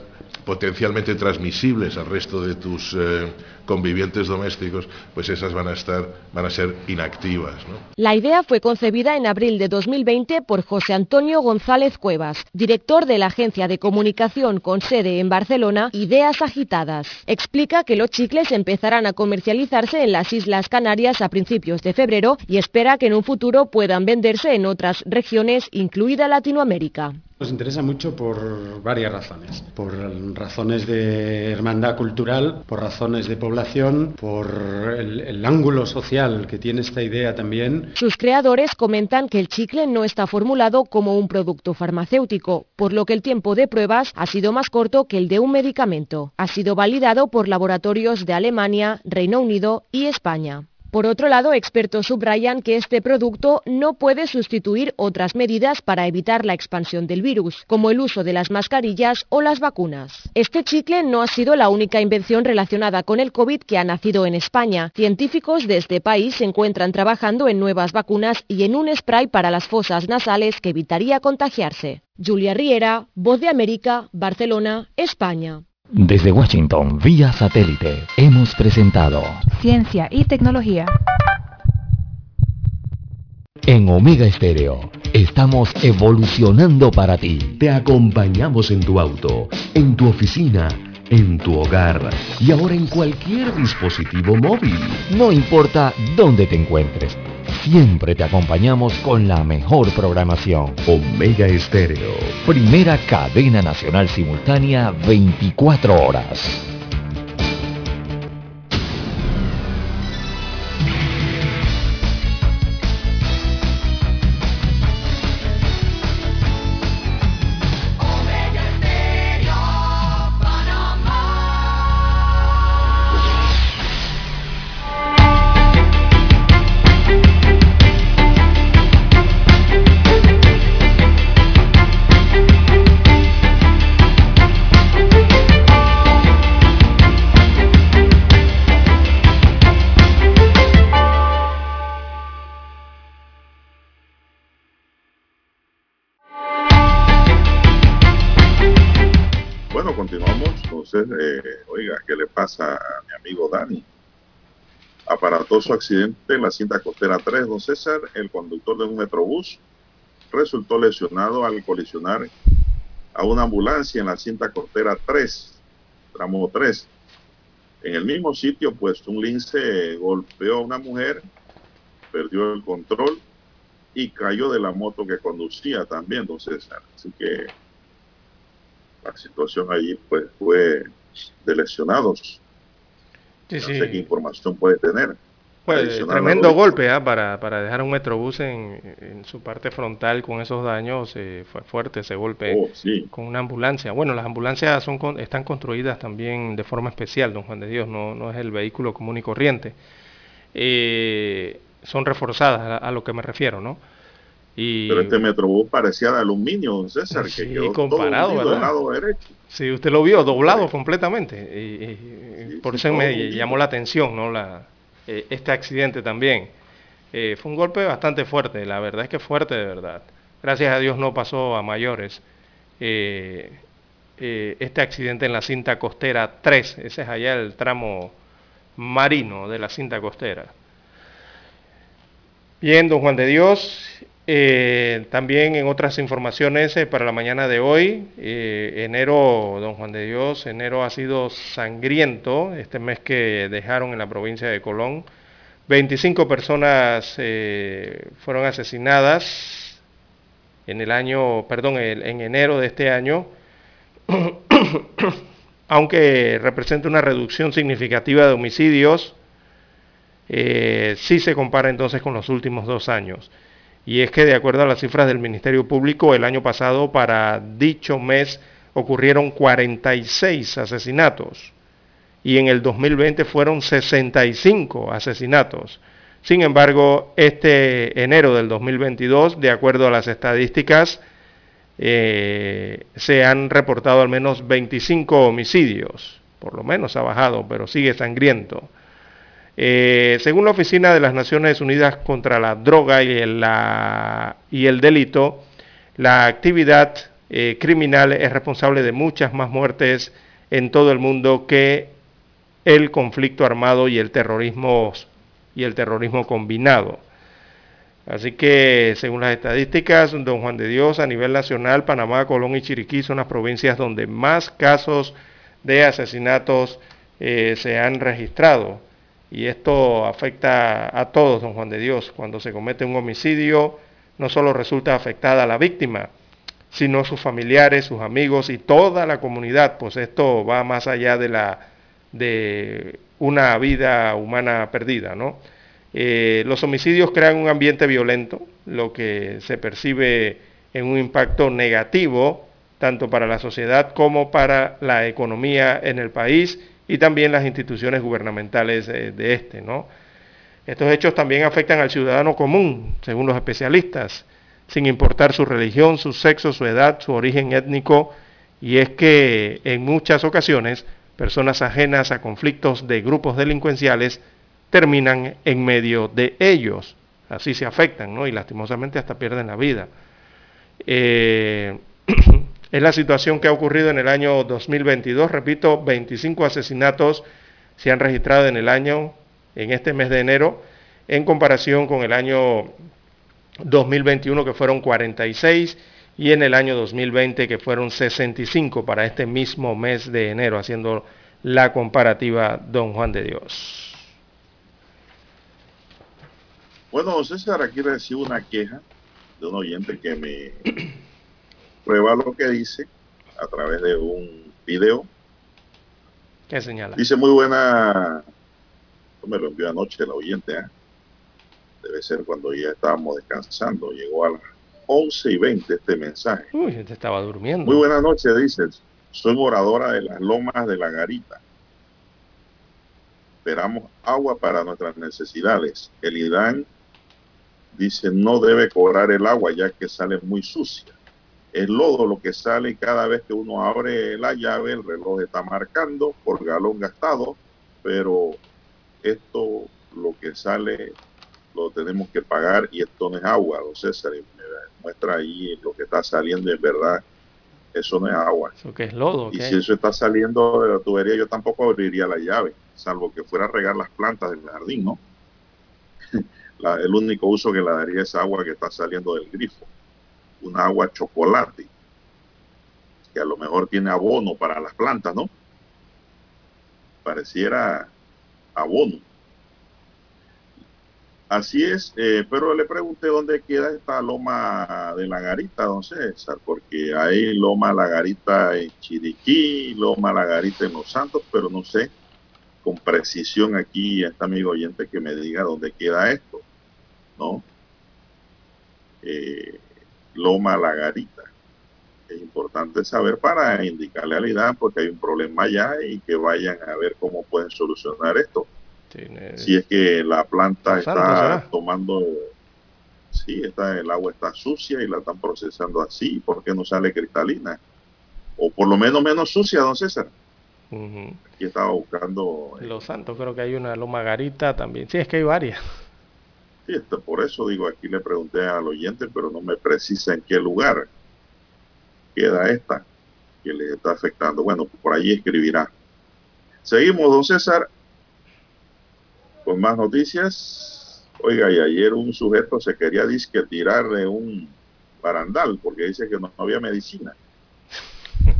potencialmente transmisibles al resto de tus eh, convivientes domésticos, pues esas van a estar, van a ser inactivas. La idea fue concebida en abril de 2020 por José Antonio González Cuevas, director de la agencia de comunicación con sede en Barcelona, Ideas Agitadas. Explica que los chicles empezarán a comercializarse en las Islas Canarias a principios de febrero y espera que en un futuro puedan venderse en otras regiones, incluida Latinoamérica. Nos interesa mucho por varias razones. Por razones de hermandad cultural, por razones de población, por el, ángulo social que tiene esta idea también. Sus creadores comentan que el chicle no está formulado como un producto farmacéutico, por lo que el tiempo de pruebas ha sido más corto que el de un medicamento. Ha sido validado por laboratorios de Alemania, Reino Unido y España. Por otro lado, expertos subrayan que este producto no puede sustituir otras medidas para evitar la expansión del virus, como el uso de las mascarillas o las vacunas. Este chicle no ha sido la única invención relacionada con el COVID que ha nacido en España. Científicos de este país se encuentran trabajando en nuevas vacunas y en un spray para las fosas nasales que evitaría contagiarse. Julia Riera, Voz de América, Barcelona, España. Desde Washington, vía satélite, hemos presentado Ciencia y tecnología. En Omega Estéreo, estamos evolucionando para ti. Te acompañamos en tu auto, en tu oficina, en tu hogar y ahora en cualquier dispositivo móvil. No importa dónde te encuentres, siempre te acompañamos con la mejor programación. Omega Estéreo, primera cadena nacional simultánea 24 horas. Entonces, eh, oiga, ¿qué le pasa a mi amigo Dani? Aparatoso accidente en la cinta costera 3, don César. El conductor de un metrobús resultó lesionado al colisionar a una ambulancia en la cinta costera 3, tramo 3. En el mismo sitio, pues un lince golpeó a una mujer, perdió el control y cayó de la moto que conducía también, don César. Así que la situación allí pues fue de lesionados. Sí, no sí. sé qué información puede tener. Pues, tremendo golpe ¿ah? para, para dejar un metrobús en, en su parte frontal con esos daños. eh, fue fuerte ese golpe Oh, sí. con una ambulancia. Bueno, las ambulancias son con- están construidas también de forma especial, don Juan de Dios, no, no es el vehículo común y corriente. Eh, son reforzadas a, a lo que me refiero, ¿no? Y Pero este Metrobús parecía de aluminio, don César, Sí, que quedó comparado, todo ¿verdad? lado derecho. Sí, usted lo vio doblado completamente. Y, Sí, por sí, eso me llamó la atención, ¿no? La, eh, este accidente también. Eh, fue un golpe bastante fuerte, la verdad es que fuerte de verdad. Gracias a Dios no pasó a mayores. Eh, este accidente en la cinta costera 3, ese es allá el tramo marino de la cinta costera. Bien, don Juan de Dios, eh, también en otras informaciones eh, para la mañana de hoy, eh, enero, don Juan de Dios, enero ha sido sangriento, este mes que dejaron en la provincia de Colón. 25 personas fueron asesinadas en el año, perdón, en enero de este año, *coughs* aunque representa una reducción significativa de homicidios, sí se compara entonces con los últimos dos años. Y es que de acuerdo a las cifras del Ministerio Público, el año pasado para dicho mes ocurrieron 46 asesinatos y en el 2020 fueron 65 asesinatos. Sin embargo, este enero del 2022, de acuerdo a las estadísticas, eh, se han reportado al menos 25 homicidios. Por lo menos ha bajado, pero sigue sangriento. Eh, según la Oficina de las Naciones Unidas contra la Droga y el, Delito, la actividad eh, criminal es responsable de muchas más muertes en todo el mundo que el conflicto armado y el terrorismo y el terrorismo combinado. Así que, según las estadísticas, don Juan de Dios, a nivel nacional, Panamá, Colón y Chiriquí son las provincias donde más casos de asesinatos eh, se han registrado. Y esto afecta a todos, don Juan de Dios. Cuando se comete un homicidio, no solo resulta afectada la víctima, sino sus familiares, sus amigos y toda la comunidad, pues esto va más allá de, la, de una vida humana perdida, ¿no? Eh, los homicidios crean un ambiente violento, lo que se percibe en un impacto negativo tanto para la sociedad como para la economía en el país y también las instituciones gubernamentales eh, de este, ¿no? Estos hechos también afectan al ciudadano común, según los especialistas, sin importar su religión, su sexo, su edad, su origen étnico, y es que en muchas ocasiones personas ajenas a conflictos de grupos delincuenciales terminan en medio de ellos. Así se afectan, ¿no? Y lastimosamente hasta pierden la vida. Eh, *clears throat* *clears throat* es la situación que ha ocurrido en el año 2022. Repito, 25 asesinatos se han registrado en el año, en este mes de enero, en comparación con el año 2021 que fueron 46 y en el año 2020 que fueron 65 para este mismo mes de enero, haciendo la comparativa don Juan de Dios. Bueno, César, aquí recibo una queja de un oyente que me prueba lo que dice a través de un video. ¿Qué señala? Dice muy buena, me lo envió anoche el oyente, ¿eh? debe ser cuando ya estábamos descansando, llegó a las 11 y 20 este mensaje. Uy, te estaba durmiendo. Muy buenas noches, dice, soy moradora de las lomas de la garita. Esperamos agua para nuestras necesidades. El IDAN dice no debe cobrar el agua ya que sale muy sucia. Es lodo lo que sale cada vez que uno abre la llave el reloj está marcando por galón gastado, pero esto lo que sale lo tenemos que pagar y esto no es agua, don César, y me muestra ahí lo que está saliendo, es verdad, eso no es agua. ¿Eso que es lodo? Y si eso está saliendo de la tubería, yo tampoco abriría la llave, salvo que fuera a regar las plantas del jardín, ¿no? *laughs* La, el único uso que le daría es agua que está saliendo del grifo, un agua chocolate, que a lo mejor tiene abono para las plantas, ¿no? Pareciera abono. Así es, eh, pero le pregunté dónde queda esta loma de la garita, don César, porque hay loma la garita en Chiriquí, loma la garita en Los Santos, pero no sé con precisión aquí a este amigo oyente que me diga dónde queda esto, ¿no? Eh, loma la garita. Es importante saber para indicarle a la IDAN porque hay un problema allá y que vayan a ver cómo pueden solucionar esto si es que la planta está tomando, sí, está, el agua está sucia y la están procesando así, ¿por qué no sale cristalina? O por lo menos menos sucia, don César. Aquí estaba buscando... Eh, Los Santos, creo que hay una Loma Garita también. Sí, es que hay varias. Sí, está, por eso digo, aquí le pregunté al oyente, pero no me precisa en qué lugar queda esta que le está afectando. Bueno, por ahí escribirá. Seguimos, don César. Con más noticias, oiga, y ayer un sujeto se quería disque tirar de un barandal porque dice que no, había medicina. *laughs*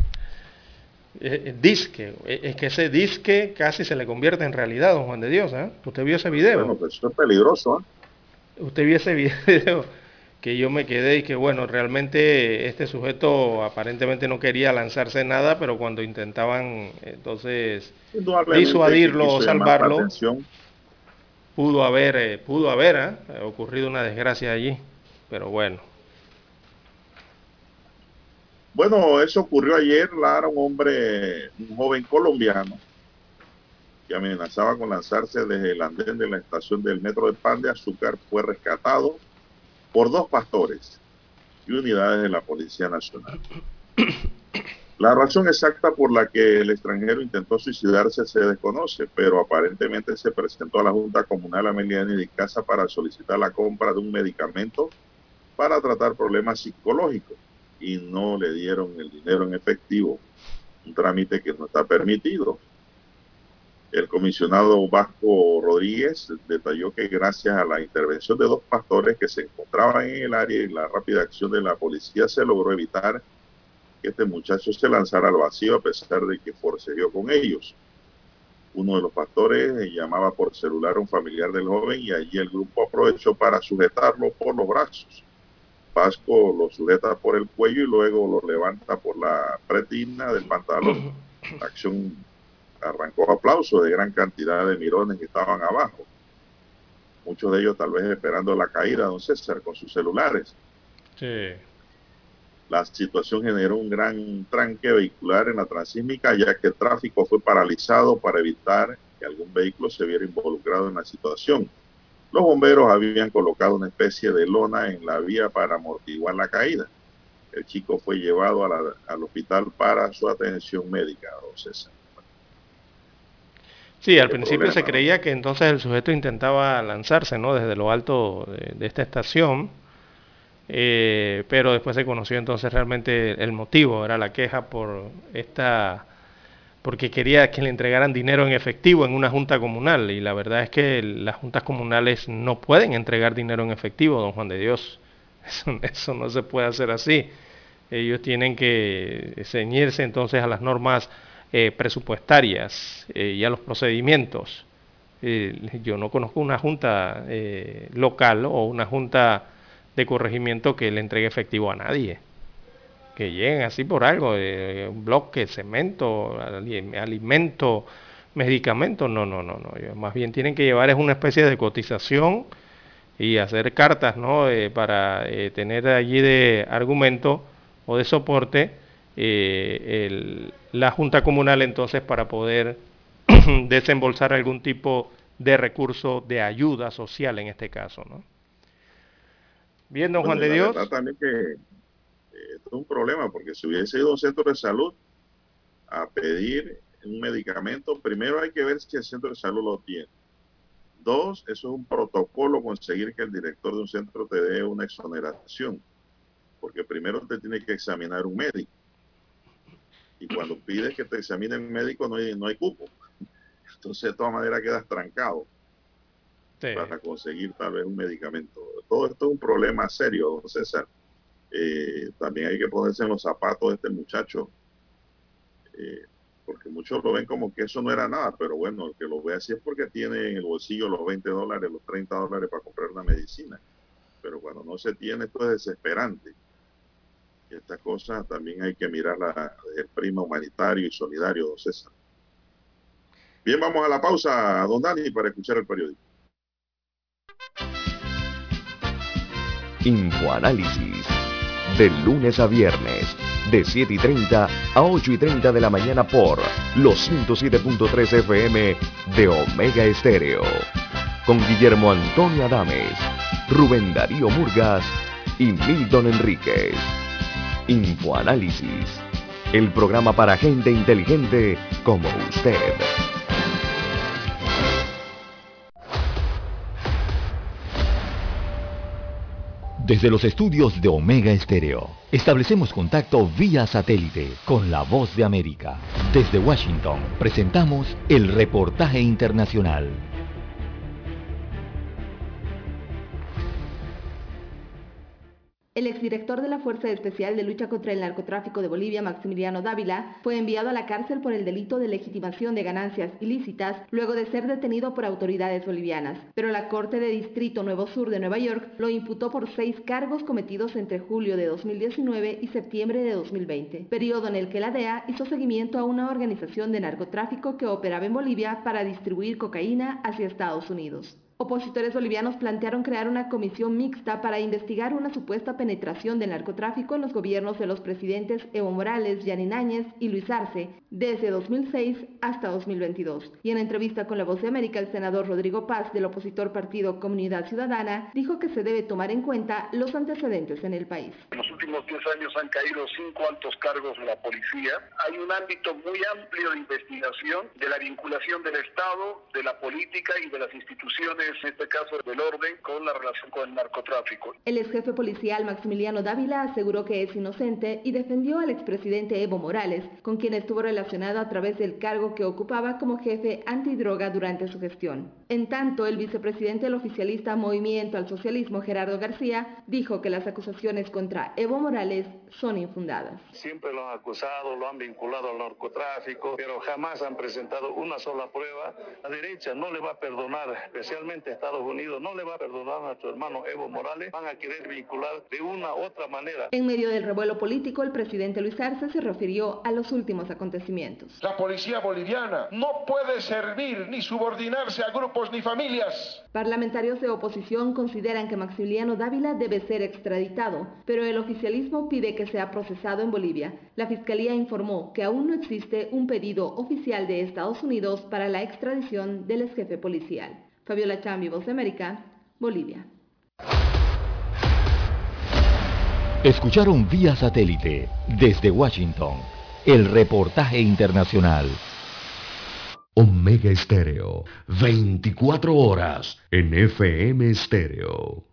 Eh, eh, disque, eh, es que ese disque casi se le convierte en realidad, don Juan de Dios. ¿eh? Usted vio ese video. Bueno, pues eso es peligroso. Usted vio ese *laughs* video que yo me quedé y que bueno, realmente este sujeto aparentemente no quería lanzarse nada, pero cuando intentaban entonces disuadirlo o salvarlo, pudo haber, eh, pudo haber ¿eh? ocurrido una desgracia allí, pero bueno. Bueno, eso ocurrió ayer, Lara, un hombre, un joven colombiano, que amenazaba con lanzarse desde el andén de la estación del metro de Pan de Azúcar, fue rescatado por dos pastores y unidades de la Policía Nacional. *coughs* La razón exacta por la que el extranjero intentó suicidarse se desconoce, pero aparentemente se presentó a la Junta Comunal Ameliani de Casa para solicitar la compra de un medicamento para tratar problemas psicológicos y no le dieron el dinero en efectivo, un trámite que no está permitido. El comisionado Vasco Rodríguez detalló que gracias a la intervención de dos pastores que se encontraban en el área y la rápida acción de la policía se logró evitar que este muchacho se lanzara al vacío a pesar de que forcejeó con ellos. Uno de los pastores llamaba por celular a un familiar del joven y allí el grupo aprovechó para sujetarlo por los brazos. Pasco lo sujeta por el cuello y luego lo levanta por la pretina del pantalón. Acción arrancó aplausos de gran cantidad de mirones que estaban abajo. Muchos de ellos tal vez esperando la caída, don César, con sus celulares. Sí. La situación generó un gran tranque vehicular en la transísmica, ya que el tráfico fue paralizado para evitar que algún vehículo se viera involucrado en la situación. Los bomberos habían colocado una especie de lona en la vía para amortiguar la caída. El chico fue llevado al hospital para su atención médica, don César. Sí, al principio se creía que entonces el sujeto intentaba lanzarse ¿no? desde lo alto de, esta estación, eh, pero después se conoció entonces realmente el motivo, era la queja por esta porque quería que le entregaran dinero en efectivo en una junta comunal y la verdad es que las juntas comunales no pueden entregar dinero en efectivo, don Juan de Dios. *laughs* Eso, no se puede hacer así. Ellos tienen que ceñirse entonces a las normas eh, presupuestarias eh, y a los procedimientos. Eh, yo no conozco una junta local o una junta de corregimiento que le entregue efectivo a nadie que lleguen así por algo, eh, un bloque, cemento, alimento, medicamentos, no, no, no, no, más bien tienen que llevar es una especie de cotización y hacer cartas, ¿no? Eh, para eh, tener allí de argumento o de soporte la Junta Comunal entonces para poder *clears throat* desembolsar algún tipo de recurso de ayuda social en este caso, ¿no? Bien, don Juan de Dios es un problema, porque si hubiese ido a un centro de salud a pedir un medicamento, primero hay que ver si el centro de salud lo tiene. Dos, eso es un protocolo conseguir que el director de un centro te dé una exoneración, porque primero te tiene que examinar un médico. Y cuando pides que te examine el médico no hay, no hay cupo. Entonces de todas maneras quedas trancado para conseguir tal vez un medicamento. Todo esto es un problema serio, don César. Eh, también hay que ponerse en los zapatos de este muchacho, eh, porque muchos lo ven como que eso no era nada, pero bueno, el que lo ve así es porque tiene en el bolsillo los 20 dólares, los 30 dólares para comprar una medicina. Pero cuando no se tiene, esto es desesperante. Estas cosas también hay que mirarlas desde el prima humanitario y solidario, don César. Bien, vamos a la pausa, don Dani, para escuchar el periódico. Infoanálisis de lunes a viernes, de 7 y 30 a 8 y 30 de la mañana por los 107.3 FM de Omega Estéreo. Con Guillermo Antonio Adames, Rubén Darío Murgas y Milton Enríquez. Infoanálisis, el programa para gente inteligente como usted. Desde los estudios de Omega Estéreo, establecemos contacto vía satélite con la voz de América. Desde Washington, presentamos el reportaje internacional. El exdirector de la Fuerza Especial de Lucha contra el Narcotráfico de Bolivia, Maximiliano Dávila, fue enviado a la cárcel por el delito de legitimación de ganancias ilícitas luego de ser detenido por autoridades bolivianas. Pero la Corte de Distrito Nuevo Sur de Nueva York lo imputó por seis cargos cometidos entre julio de 2019 y septiembre de 2020, periodo en el que la DEA hizo seguimiento a una organización de narcotráfico que operaba en Bolivia para distribuir cocaína hacia Estados Unidos. Opositores bolivianos plantearon crear una comisión mixta para investigar una supuesta penetración del narcotráfico en los gobiernos de los presidentes Evo Morales, Yanin Áñez y Luis Arce desde 2006 hasta 2022. Y en entrevista con La Voz de América, el senador Rodrigo Paz del opositor partido Comunidad Ciudadana dijo que se debe tomar en cuenta los antecedentes en el país. En los últimos 10 años han caído cinco altos cargos de la policía. Hay un ámbito muy amplio de investigación de la vinculación del Estado, de la política y de las instituciones en este caso del orden, con la relación con el narcotráfico. El ex jefe policial Maximiliano Dávila aseguró que es inocente y defendió al expresidente Evo Morales, con quien estuvo relacionado a través del cargo que ocupaba como jefe antidroga durante su gestión. En tanto, el vicepresidente del oficialista Movimiento al Socialismo, Gerardo García, dijo que las acusaciones contra Evo Morales son infundadas. Siempre lo han acusado, lo han vinculado al narcotráfico, pero jamás han presentado una sola prueba. La derecha no le va a perdonar, especialmente Estados Unidos no le va a perdonar a nuestro hermano Evo Morales, van a querer vincular de una u otra manera. En medio del revuelo político, el presidente Luis Arce se refirió a los últimos acontecimientos. La policía boliviana no puede servir ni subordinarse a grupos ni familias. Parlamentarios de oposición consideran que Maximiliano Dávila debe ser extraditado, pero el oficialismo pide que sea procesado en Bolivia. La Fiscalía informó que aún no existe un pedido oficial de Estados Unidos para la extradición del ex jefe policial. Fabiola Chambi, Voz de América, Bolivia. Escucharon vía satélite desde Washington el reportaje internacional. Omega Estéreo, 24 horas en FM Estéreo.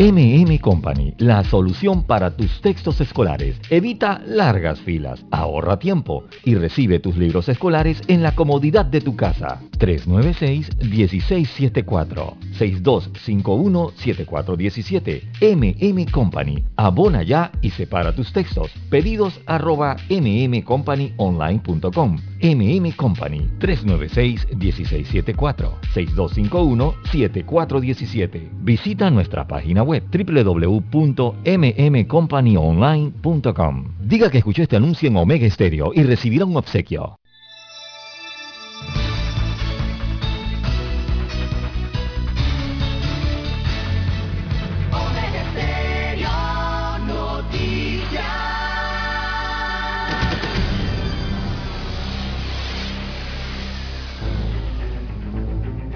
MM Company, la solución para tus textos escolares. Evita largas filas, ahorra tiempo y recibe tus libros escolares en la comodidad de tu casa. 396-1674, 6251-7417. MM Company, abona ya y separa tus textos. Pedidos arroba mmcompanyonline.com. MM Company, 396-1674, 6251-7417. Visita nuestra página web www.mmcompanyonline.com. Diga que escuchó este anuncio en Omega Stereo y recibirá un obsequio.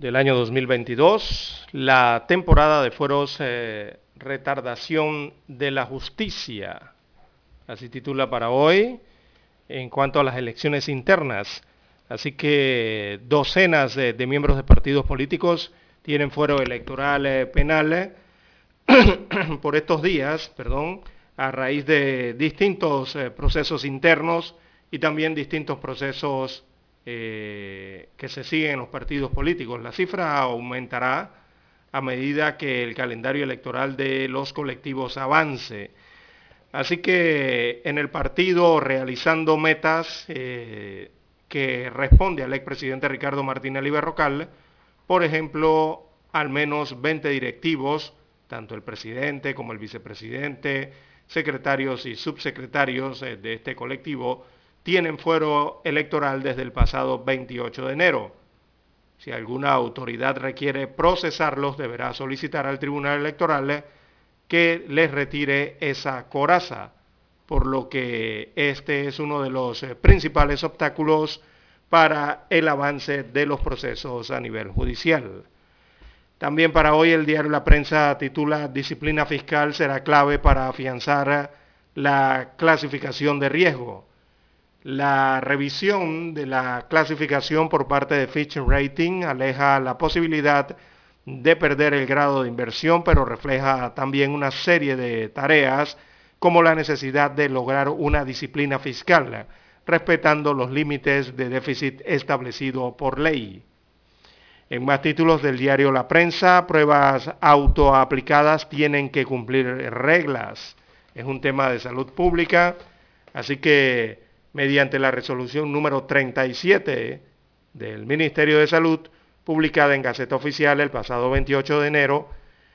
Del año 2022, la temporada de fueros eh, retardación de la justicia, así titula para hoy, en cuanto a las elecciones internas. Así que docenas de, miembros de partidos políticos tienen fuero electoral eh, penal eh, *clears throat* por estos días, perdón, a raíz de distintos eh, procesos internos y también distintos procesos eh, que se siguen en los partidos políticos. La cifra aumentará a medida que el calendario electoral de los colectivos avance. Así que en el partido realizando metas eh, que responde al expresidente Ricardo Martínez Liberrocal, por ejemplo, al menos 20 directivos, tanto el presidente como el vicepresidente, secretarios y subsecretarios eh, de este colectivo, tienen fuero electoral desde el pasado 28 de enero. Si alguna autoridad requiere procesarlos, deberá solicitar al Tribunal Electoral que les retire esa coraza, por lo que este es uno de los eh, principales obstáculos para el avance de los procesos a nivel judicial. También para hoy el diario La Prensa titula Disciplina fiscal será clave para afianzar la clasificación de riesgo. La revisión de la clasificación por parte de Fitch Rating aleja la posibilidad de perder el grado de inversión, pero refleja también una serie de tareas como la necesidad de lograr una disciplina fiscal, respetando los límites de déficit establecido por ley. En más títulos del diario La Prensa, pruebas autoaplicadas tienen que cumplir reglas. Es un tema de salud pública, así que mediante la resolución número 37 del Ministerio de Salud, publicada en Gaceta Oficial el pasado 28 de enero,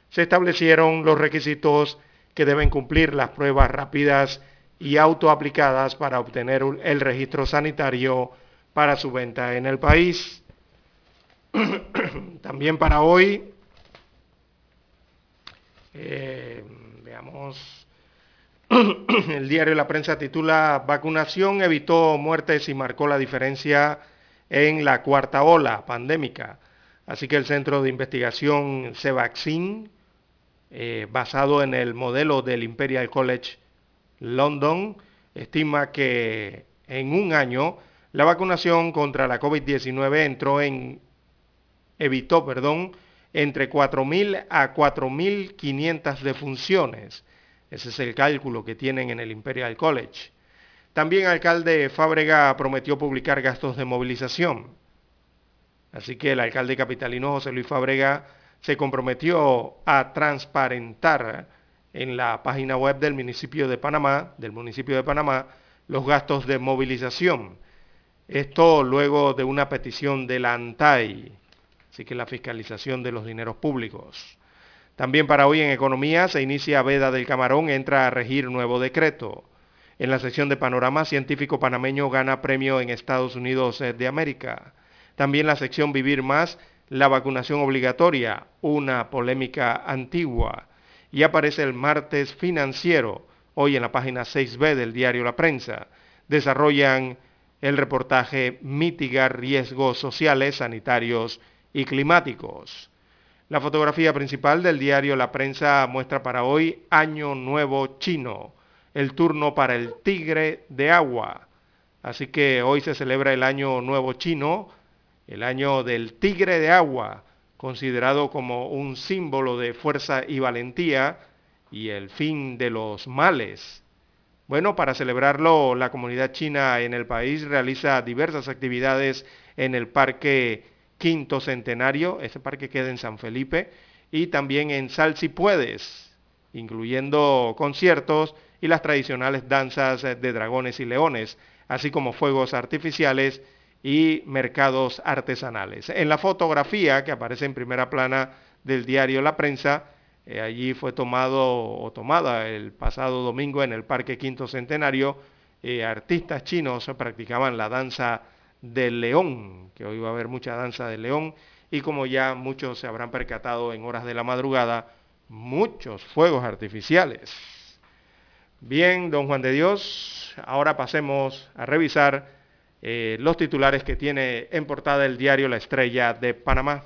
se establecieron los requisitos que deben cumplir las pruebas rápidas y autoaplicadas para obtener el registro sanitario para su venta en el país. *coughs* También para hoy, eh, veamos *coughs* el diario La Prensa titula Vacunación evitó muertes y marcó la diferencia en la cuarta ola pandémica. Así que el Centro de Investigación Cevaccin, eh, basado en el modelo del Imperial College London, estima que en un año la vacunación contra la COVID-19 entró en, evitó, perdón, entre 4.000 a 4.500 defunciones ese es el cálculo que tienen en el Imperial College. También alcalde Fábrega prometió publicar gastos de movilización. Así que el alcalde capitalino José Luis Fábrega se comprometió a transparentar en la página web del municipio de Panamá, del municipio de Panamá, los gastos de movilización. Esto luego de una petición de la ANTAI, así que la fiscalización de los dineros públicos. También para hoy en economía se inicia Veda del Camarón, entra a regir nuevo decreto. En la sección de panorama, científico panameño gana premio en Estados Unidos eh, de América. También la sección Vivir Más, la vacunación obligatoria, una polémica antigua. Y aparece el martes financiero, hoy en la página 6B del diario La Prensa. Desarrollan el reportaje Mitigar riesgos sociales, sanitarios y climáticos. La fotografía principal del diario La Prensa muestra para hoy Año Nuevo Chino el turno para el tigre de agua. Así que hoy se celebra el año nuevo chino, el año del tigre de agua, considerado como un símbolo de fuerza y valentía y el fin de los males. Bueno, para celebrarlo, la comunidad china en el país realiza diversas actividades en el Parque Quinto Centenario, ese parque queda en San Felipe, y también en Sal Si Puedes, incluyendo conciertos y las tradicionales danzas de dragones y leones, así como fuegos artificiales y mercados artesanales. En la fotografía que aparece en primera plana del diario La Prensa, eh, allí fue tomado o tomada el pasado domingo en el Parque Quinto Centenario, eh, artistas chinos practicaban la danza del león, que hoy va a haber mucha danza del león, y como ya muchos se habrán percatado en horas de la madrugada, muchos fuegos artificiales. Bien, don Juan de Dios, ahora pasemos a revisar eh, los titulares que tiene en portada el diario La Estrella de Panamá.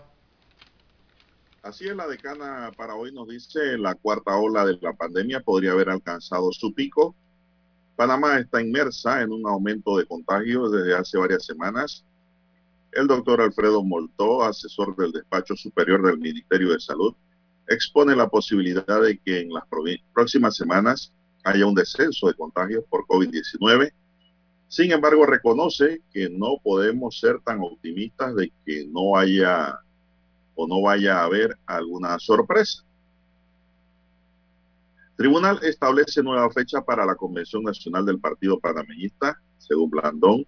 Así es, la decana para hoy nos dice la cuarta ola de la pandemia podría haber alcanzado su pico. Panamá está inmersa en un aumento de contagios desde hace varias semanas. El doctor Alfredo Moltó, asesor del despacho superior del Ministerio de Salud, expone la posibilidad de que en las próximas semanas haya un descenso de contagios por COVID-19. Sin embargo, reconoce que no podemos ser tan optimistas de que no haya o no vaya a haber alguna sorpresa. Tribunal establece nueva fecha para la Convención Nacional del Partido Panameñista. Según Blandón,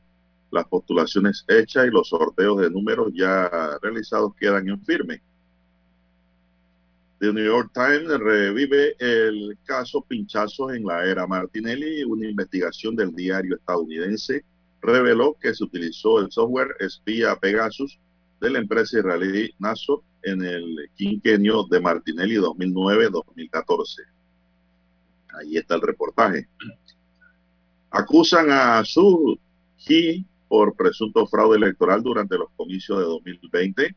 las postulaciones hechas y los sorteos de números ya realizados quedan en firme. The New York Times revive el caso Pinchazos en la era Martinelli. Una investigación del diario estadounidense reveló que se utilizó el software espía Pegasus de la empresa israelí Nassau en el quinquenio de Martinelli 2009-2014. Ahí está el reportaje. Acusan a Su Hee por presunto fraude electoral durante los comicios de 2020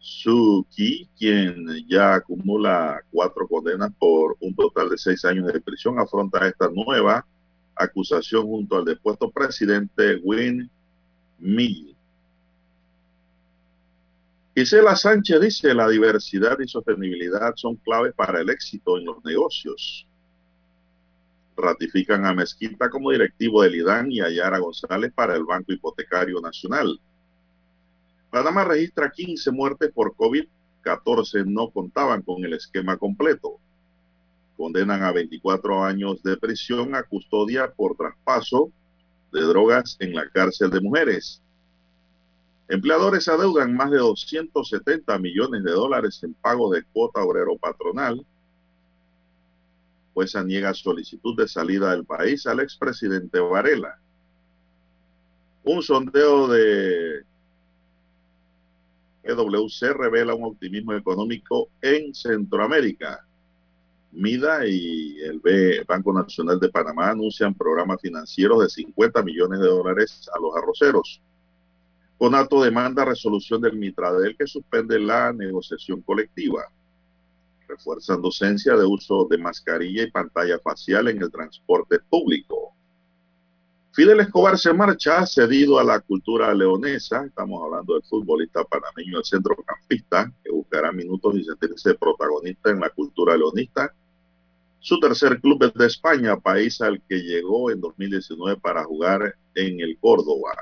Suki, quien ya acumula cuatro condenas por un total de seis años de prisión, afronta esta nueva acusación junto al depuesto presidente Win Mill. Gisela Sánchez dice, la diversidad y sostenibilidad son claves para el éxito en los negocios. Ratifican a Mezquita como directivo del IDAN y a Yara González para el Banco Hipotecario Nacional. Panamá registra 15 muertes por COVID, 14 no contaban con el esquema completo. Condenan a 24 años de prisión a custodia por traspaso de drogas en la cárcel de mujeres. Empleadores adeudan más de 270 millones de dólares en pago de cuota obrero patronal. Pues niega solicitud de salida del país al expresidente Varela. Un sondeo de EWC revela un optimismo económico en Centroamérica. MIDA y el Banco Nacional de Panamá anuncian programas financieros de 50 millones de dólares a los arroceros. Conato demanda resolución del Mitradel que suspende la negociación colectiva. Refuerzan docencia de uso de mascarilla y pantalla facial en el transporte público. Fidel Escobar se marcha cedido a la cultura leonesa. Estamos hablando del futbolista panameño, el centrocampista, que buscará minutos y sentirse protagonista en la cultura leonista. Su tercer club es de España, país al que llegó en 2019 para jugar en el Córdoba.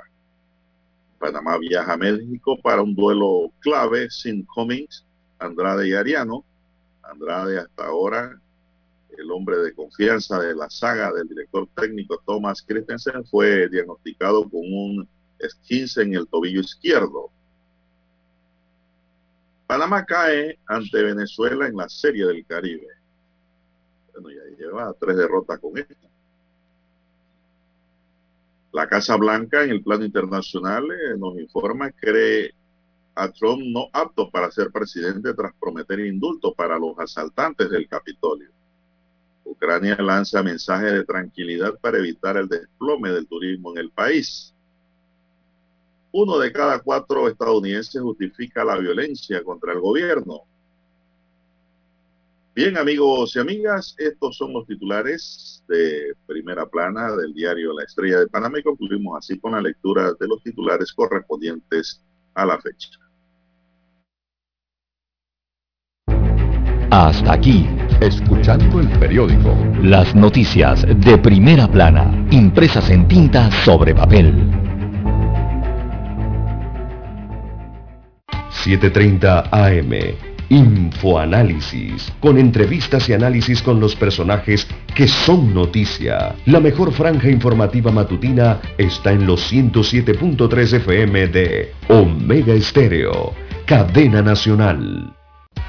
Panamá viaja a México para un duelo clave sin Cummings, Andrade y Ariano. Andrade hasta ahora el hombre de confianza de la saga del director técnico Thomas Christensen, fue diagnosticado con un esquince en el tobillo izquierdo. Panamá cae ante Venezuela en la Serie del Caribe. Bueno, ya lleva tres derrotas con esta. La Casa Blanca en el plano internacional eh, nos informa que cree a Trump no apto para ser presidente tras prometer indulto para los asaltantes del Capitolio. Ucrania lanza mensajes de tranquilidad para evitar el desplome del turismo en el país. Uno de cada cuatro estadounidenses justifica la violencia contra el gobierno. Bien, amigos y amigas, estos son los titulares de primera plana del diario La Estrella de Panamá y concluimos así con la lectura de los titulares correspondientes a la fecha. Hasta aquí, escuchando el periódico. Las noticias de primera plana, impresas en tinta sobre papel. 7.30 AM. Infoanálisis, con entrevistas y análisis con los personajes que son noticia. La mejor franja informativa matutina está en los 107.3 FM de Omega Estéreo, cadena nacional.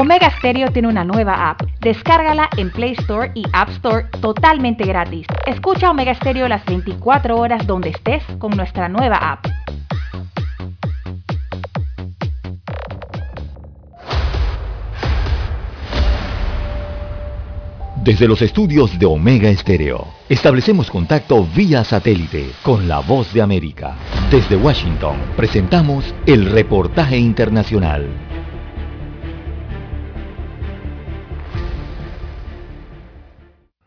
Omega Stereo tiene una nueva app. Descárgala en Play Store y App Store totalmente gratis. Escucha Omega Stereo las 24 horas donde estés con nuestra nueva app. Desde los estudios de Omega Estéreo, establecemos contacto vía satélite con la voz de América. Desde Washington, presentamos el reportaje internacional.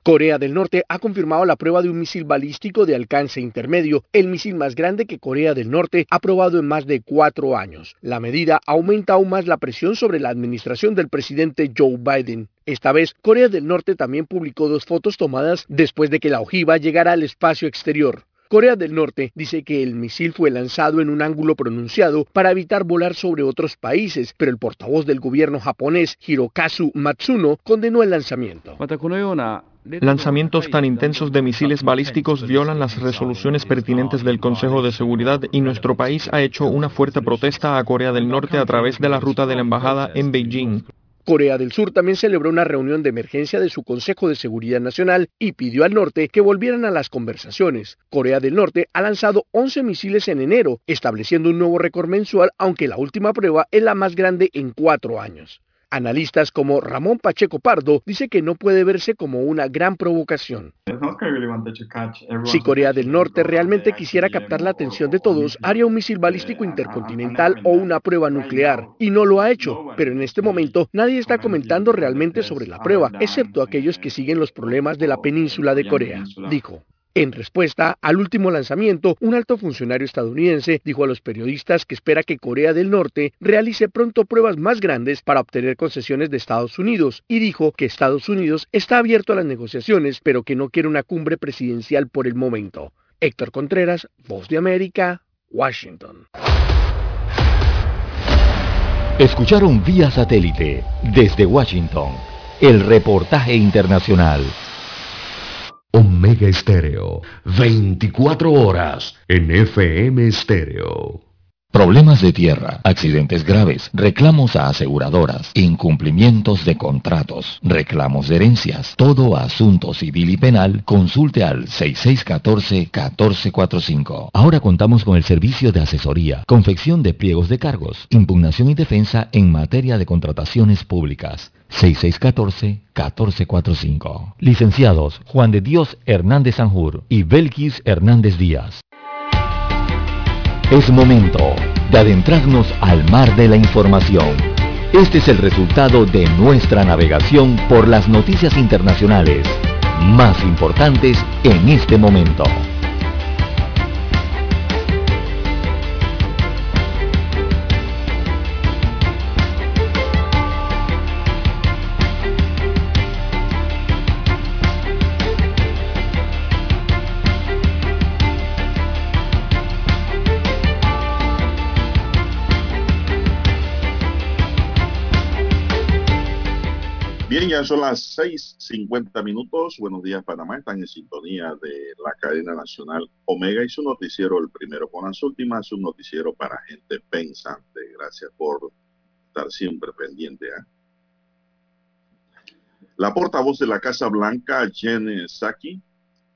Corea del Norte ha confirmado la prueba de un misil balístico de alcance intermedio, el misil más grande que Corea del Norte ha probado en más de cuatro años. La medida aumenta aún más la presión sobre la administración del presidente Joe Biden. Esta vez, Corea del Norte también publicó dos fotos tomadas después de que la ojiva llegara al espacio exterior. Corea del Norte dice que el misil fue lanzado en un ángulo pronunciado para evitar volar sobre otros países, pero el portavoz del gobierno japonés, Hirokazu Matsuno, condenó el lanzamiento. Lanzamientos tan intensos de misiles balísticos violan las resoluciones pertinentes del Consejo de Seguridad y nuestro país ha hecho una fuerte protesta a Corea del Norte a través de la ruta de la embajada en Beijing. Corea del Sur también celebró una reunión de emergencia de su Consejo de Seguridad Nacional y pidió al norte que volvieran a las conversaciones. Corea del Norte ha lanzado 11 misiles en enero, estableciendo un nuevo récord mensual, aunque la última prueba es la más grande en cuatro años. Analistas como Ramón Pacheco Pardo dice que no puede verse como una gran provocación. Si Corea del Norte realmente quisiera captar la atención de todos, haría un misil balístico intercontinental o una prueba nuclear, y no lo ha hecho. Pero en este momento nadie está comentando realmente sobre la prueba, excepto aquellos que siguen los problemas de la península de Corea, dijo. En respuesta al último lanzamiento, un alto funcionario estadounidense dijo a los periodistas que espera que Corea del Norte realice pronto pruebas más grandes para obtener concesiones de Estados Unidos y dijo que Estados Unidos está abierto a las negociaciones pero que no quiere una cumbre presidencial por el momento. Héctor Contreras, Voz de América, Washington. Escucharon vía satélite desde Washington el reportaje internacional. Omega Estéreo, 24 horas en FM Estéreo. Problemas de tierra, accidentes graves, reclamos a aseguradoras, incumplimientos de contratos, reclamos de herencias, todo asunto civil y penal, consulte al 6614-1445. Ahora contamos con el servicio de asesoría, confección de pliegos de cargos, impugnación y defensa en materia de contrataciones públicas. 6614-1445. Licenciados Juan de Dios Hernández Sanjur y Belkis Hernández Díaz. Es momento de adentrarnos al mar de la información. Este es el resultado de nuestra navegación por las noticias internacionales más importantes en este momento. Bien, ya son las 6:50 minutos. Buenos días, Panamá. Están en sintonía de la cadena nacional Omega y su noticiero, el primero con las últimas, un noticiero para gente pensante. Gracias por estar siempre pendiente. ¿eh? La portavoz de la Casa Blanca, Jen Psaki,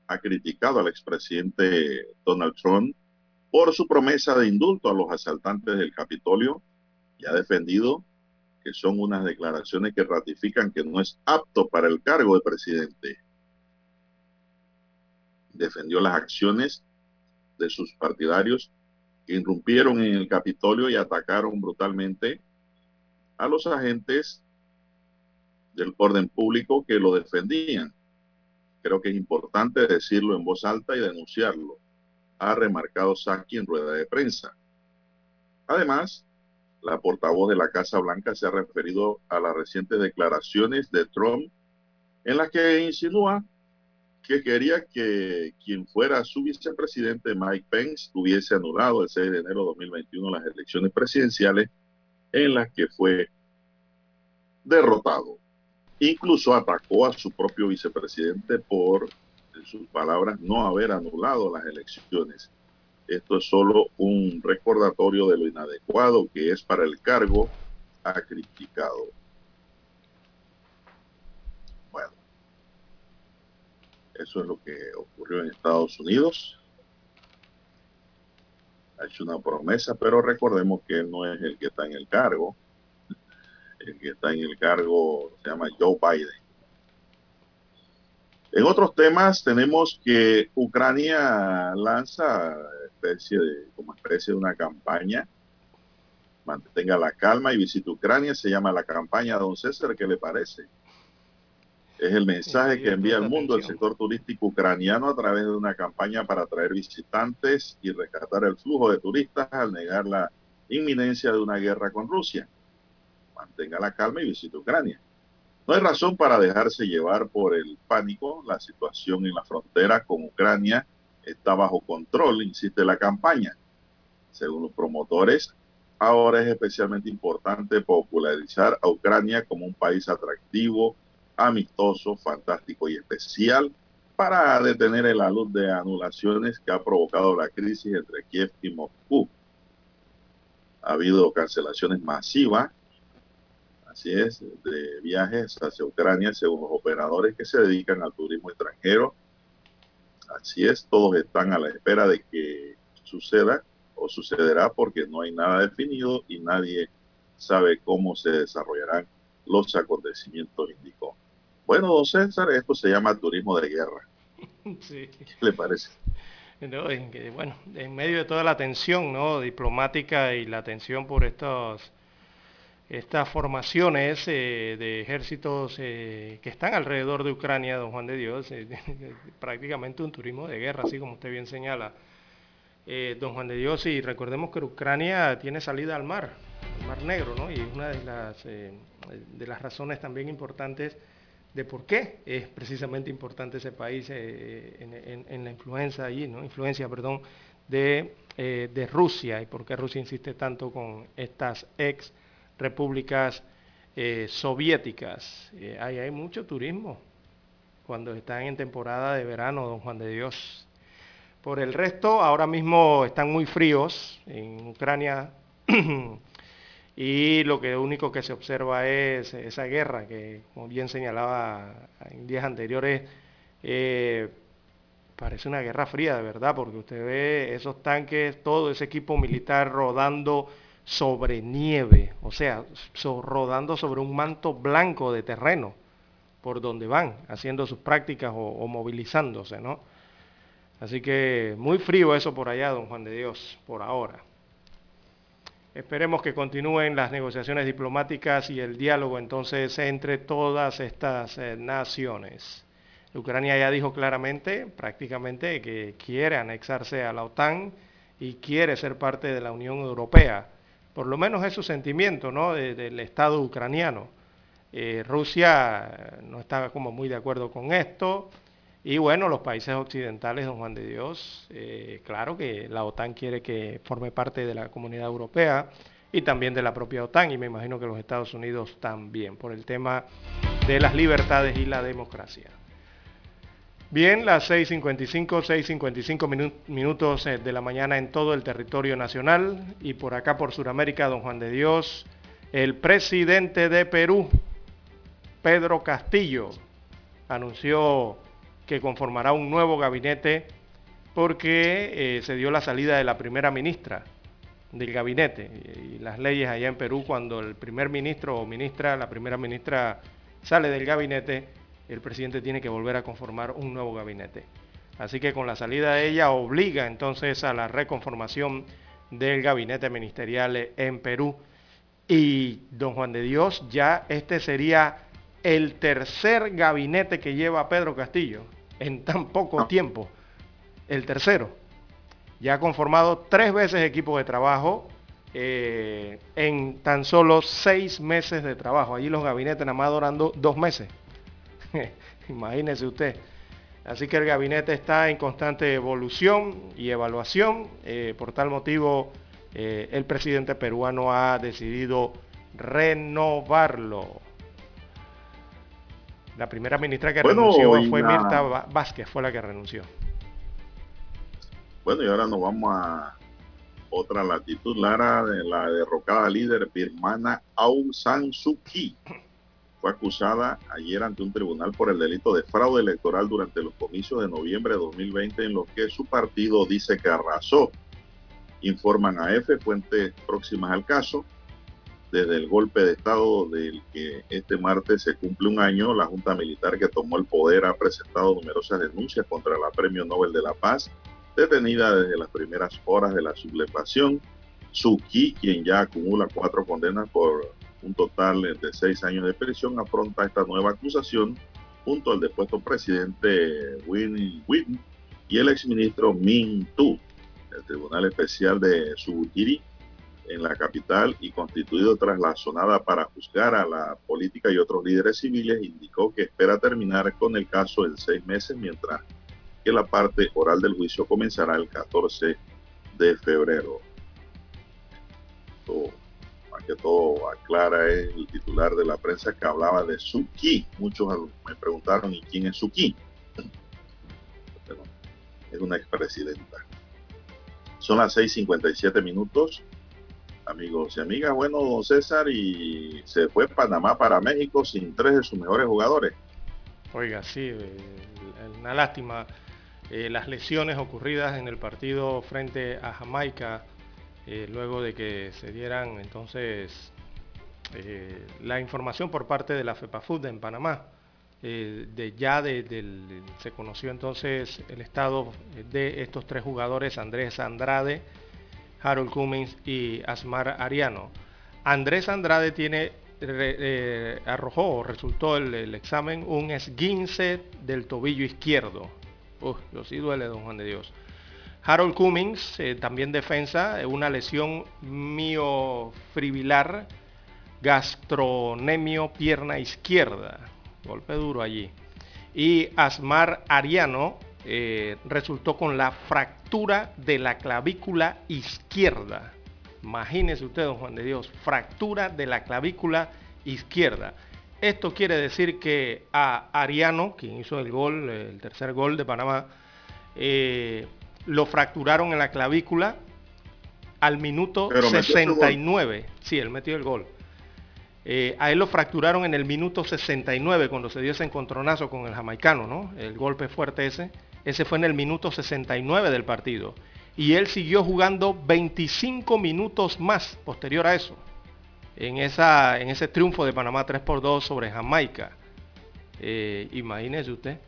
ha criticado al expresidente Donald Trump por su promesa de indulto a los asaltantes del Capitolio y ha defendido que son unas declaraciones que ratifican que no es apto para el cargo de presidente. Defendió las acciones de sus partidarios que irrumpieron en el Capitolio y atacaron brutalmente a los agentes del orden público que lo defendían. Creo que es importante decirlo en voz alta y denunciarlo, ha remarcado Saki en rueda de prensa. Además, la portavoz de la Casa Blanca se ha referido a las recientes declaraciones de Trump en las que insinúa que quería que quien fuera su vicepresidente Mike Pence hubiese anulado el 6 de enero de 2021 las elecciones presidenciales en las que fue derrotado. Incluso atacó a su propio vicepresidente por, en sus palabras, no haber anulado las elecciones. Esto es solo un recordatorio de lo inadecuado que es para el cargo, ha criticado. Bueno, eso es lo que ocurrió en Estados Unidos. Ha hecho una promesa, pero recordemos que no es el que está en el cargo. El que está en el cargo se llama Joe Biden. En otros temas tenemos que Ucrania lanza especie de, como especie de una campaña, mantenga la calma y visite Ucrania, se llama la campaña Don César, ¿qué le parece? Es el mensaje que envía al mundo el sector turístico ucraniano a través de una campaña para atraer visitantes y rescatar el flujo de turistas al negar la inminencia de una guerra con Rusia. Mantenga la calma y visite Ucrania. No hay razón para dejarse llevar por el pánico. La situación en la frontera con Ucrania está bajo control, insiste la campaña. Según los promotores, ahora es especialmente importante popularizar a Ucrania como un país atractivo, amistoso, fantástico y especial para detener el luz de anulaciones que ha provocado la crisis entre Kiev y Moscú. Ha habido cancelaciones masivas Así es, de viajes hacia Ucrania según los operadores que se dedican al turismo extranjero. Así es, todos están a la espera de que suceda o sucederá porque no hay nada definido y nadie sabe cómo se desarrollarán los acontecimientos, indicó. Bueno, don César, esto se llama turismo de guerra. *laughs* Sí. ¿Qué le parece? en, bueno, en medio de toda la tensión ¿no? diplomática y la tensión por estos estas formaciones eh, de ejércitos eh, que están alrededor de Ucrania, don Juan de Dios, eh, *laughs* prácticamente un turismo de guerra, así como usted bien señala, don Juan de Dios, y recordemos que Ucrania tiene salida al mar, al mar negro, ¿no? Y una de las, de las razones también importantes de por qué es precisamente importante ese país en, en, la influencia allí, ¿no? Influencia, perdón, de, de Rusia y por qué Rusia insiste tanto con estas ex repúblicas eh, soviéticas. Eh, ahí hay mucho turismo cuando están en temporada de verano, don Juan de Dios. Por el resto, ahora mismo están muy fríos en Ucrania *clears throat* y lo que único que se observa es esa guerra que, como bien señalaba en días anteriores, eh, parece una guerra fría de verdad, porque usted ve esos tanques, todo ese equipo militar rodando sobre nieve, o sea, rodando sobre un manto blanco de terreno por donde van, haciendo sus prácticas o, movilizándose, ¿no? Así que muy frío eso por allá, don Juan de Dios, por ahora. Esperemos que continúen las negociaciones diplomáticas y el diálogo entonces entre todas estas eh, naciones. Ucrania ya dijo claramente, prácticamente, que quiere anexarse a la OTAN y quiere ser parte de la Unión Europea por lo menos es su sentimiento ¿no? del Estado ucraniano. Eh, Rusia no está como muy de acuerdo con esto. Y bueno, los países occidentales, don Juan de Dios, eh, claro que la OTAN quiere que forme parte de la comunidad europea. y también de la propia OTAN y me imagino que los Estados Unidos también, por el tema de las libertades y la democracia. Bien, las 6.55, 6.55 minutos eh, de la mañana en todo el territorio nacional y por acá por Sudamérica, don Juan de Dios, el presidente de Perú, Pedro Castillo, anunció que conformará un nuevo gabinete porque eh, se dio la salida de la primera ministra del gabinete. Y las leyes allá en Perú cuando el primer ministro o ministra, la primera ministra sale del gabinete, el presidente tiene que volver a conformar un nuevo gabinete. Así que con la salida de ella obliga entonces a la reconformación del gabinete ministerial en Perú. Y don Juan de Dios, ya este sería el tercer gabinete que lleva Pedro Castillo en tan poco tiempo. El tercero. Ya ha conformado tres veces equipo de trabajo eh, en tan solo seis meses de trabajo. Allí los gabinetes nada más durando dos meses. *laughs* Imagínese usted. Así que el gabinete está en constante evolución y evaluación. Eh, por tal motivo, eh, el presidente peruano ha decidido renovarlo. La primera ministra que renunció fue Mirta Vázquez, fue la que renunció. Bueno, y ahora nos vamos a otra latitud, Lara, de la derrocada líder birmana Aung San Suu Kyi fue acusada ayer ante un tribunal por el delito de fraude electoral durante los comicios de noviembre de 2020 en los que su partido dice que arrasó. Informan a F fuentes próximas al caso. Desde el golpe de Estado del que este martes se cumple un año, la Junta Militar que tomó el poder ha presentado numerosas denuncias contra la Premio Nobel de la Paz, detenida desde las primeras horas de la sublevación. Suki, quien ya acumula cuatro condenas por un total de seis años de prisión, afronta esta nueva acusación junto al depuesto presidente Win Win y el exministro Min Tu. El Tribunal Especial de Subutiri en la capital y constituido tras la sonada para juzgar a la política y otros líderes civiles, indicó que espera terminar con el caso en seis meses, mientras que la parte oral del juicio comenzará el 14 de febrero que todo aclara es el titular de la prensa que hablaba de Suki. Muchos me preguntaron, ¿y quién es Suki? es una expresidenta. Son las 6:57 minutos, amigos y amigas. Bueno, don César, y se fue Panamá para México sin tres de sus mejores jugadores. Oiga, sí, una lástima. Eh, las lesiones ocurridas en el partido frente a Jamaica eh, luego de que se dieran entonces eh, la información por parte de la FEPAFUD en Panamá. Eh, de ya se conoció entonces el estado de estos tres jugadores, Andrés Andrade, Harold Cummings y Asmar Ariano. Andrés Andrade tiene, arrojó resultó el, examen un esguince del tobillo izquierdo. Uf, yo sí duele, don Juan de Dios. Harold Cummings, eh, también defensa, eh, una lesión miofibrilar, gastronemio pierna izquierda, golpe duro allí. Y Asmar Ariano eh, resultó con la fractura de la clavícula izquierda. Imagínese usted, don Juan de Dios, fractura de la clavícula izquierda. Esto quiere decir que a Ariano, quien hizo el gol, el tercer gol de Panamá, lo fracturaron en la clavícula al minuto 69. Sí, él metió el gol. Eh, a él lo fracturaron en el minuto 69 cuando se dio ese encontronazo con el jamaicano, ¿no? El golpe fuerte ese. Ese fue en el minuto 69 del partido. Y él siguió jugando 25 minutos más posterior a eso. En, esa, en ese triunfo de Panamá 3 por 2 sobre Jamaica. Eh, imagínese usted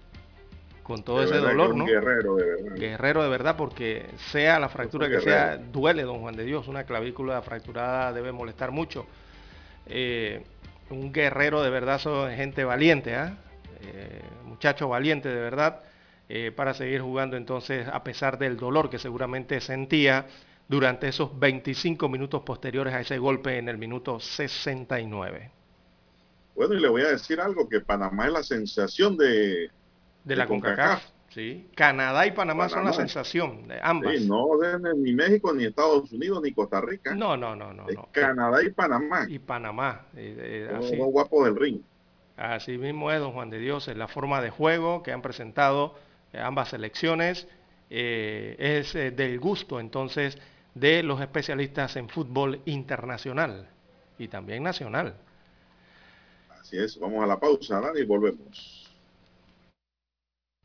con todo ese dolor, ¿no? Guerrero de verdad. Guerrero de verdad, porque sea la fractura que sea, duele, don Juan de Dios. Una clavícula fracturada debe molestar mucho. Eh, un guerrero de verdad son gente valiente, ¿ah? ¿eh? muchacho valiente de verdad, eh, para seguir jugando entonces a pesar del dolor que seguramente sentía durante esos 25 minutos posteriores a ese golpe en el minuto 69. Bueno, y le voy a decir algo, que Panamá es la sensación de de la CONCACAF. Sí, Canadá y Panamá, son la sensación de ambas. Sí, no ni México, ni Estados Unidos, ni Costa Rica. No, no, no, no. Canadá y Panamá. Y Panamá. Eh, eh, así. guapos del ring. Así mismo es, don Juan de Dios, es la forma de juego que han presentado eh, ambas selecciones. es del gusto entonces de los especialistas en fútbol internacional y también nacional. Así es, vamos a la pausa, Dani, y volvemos.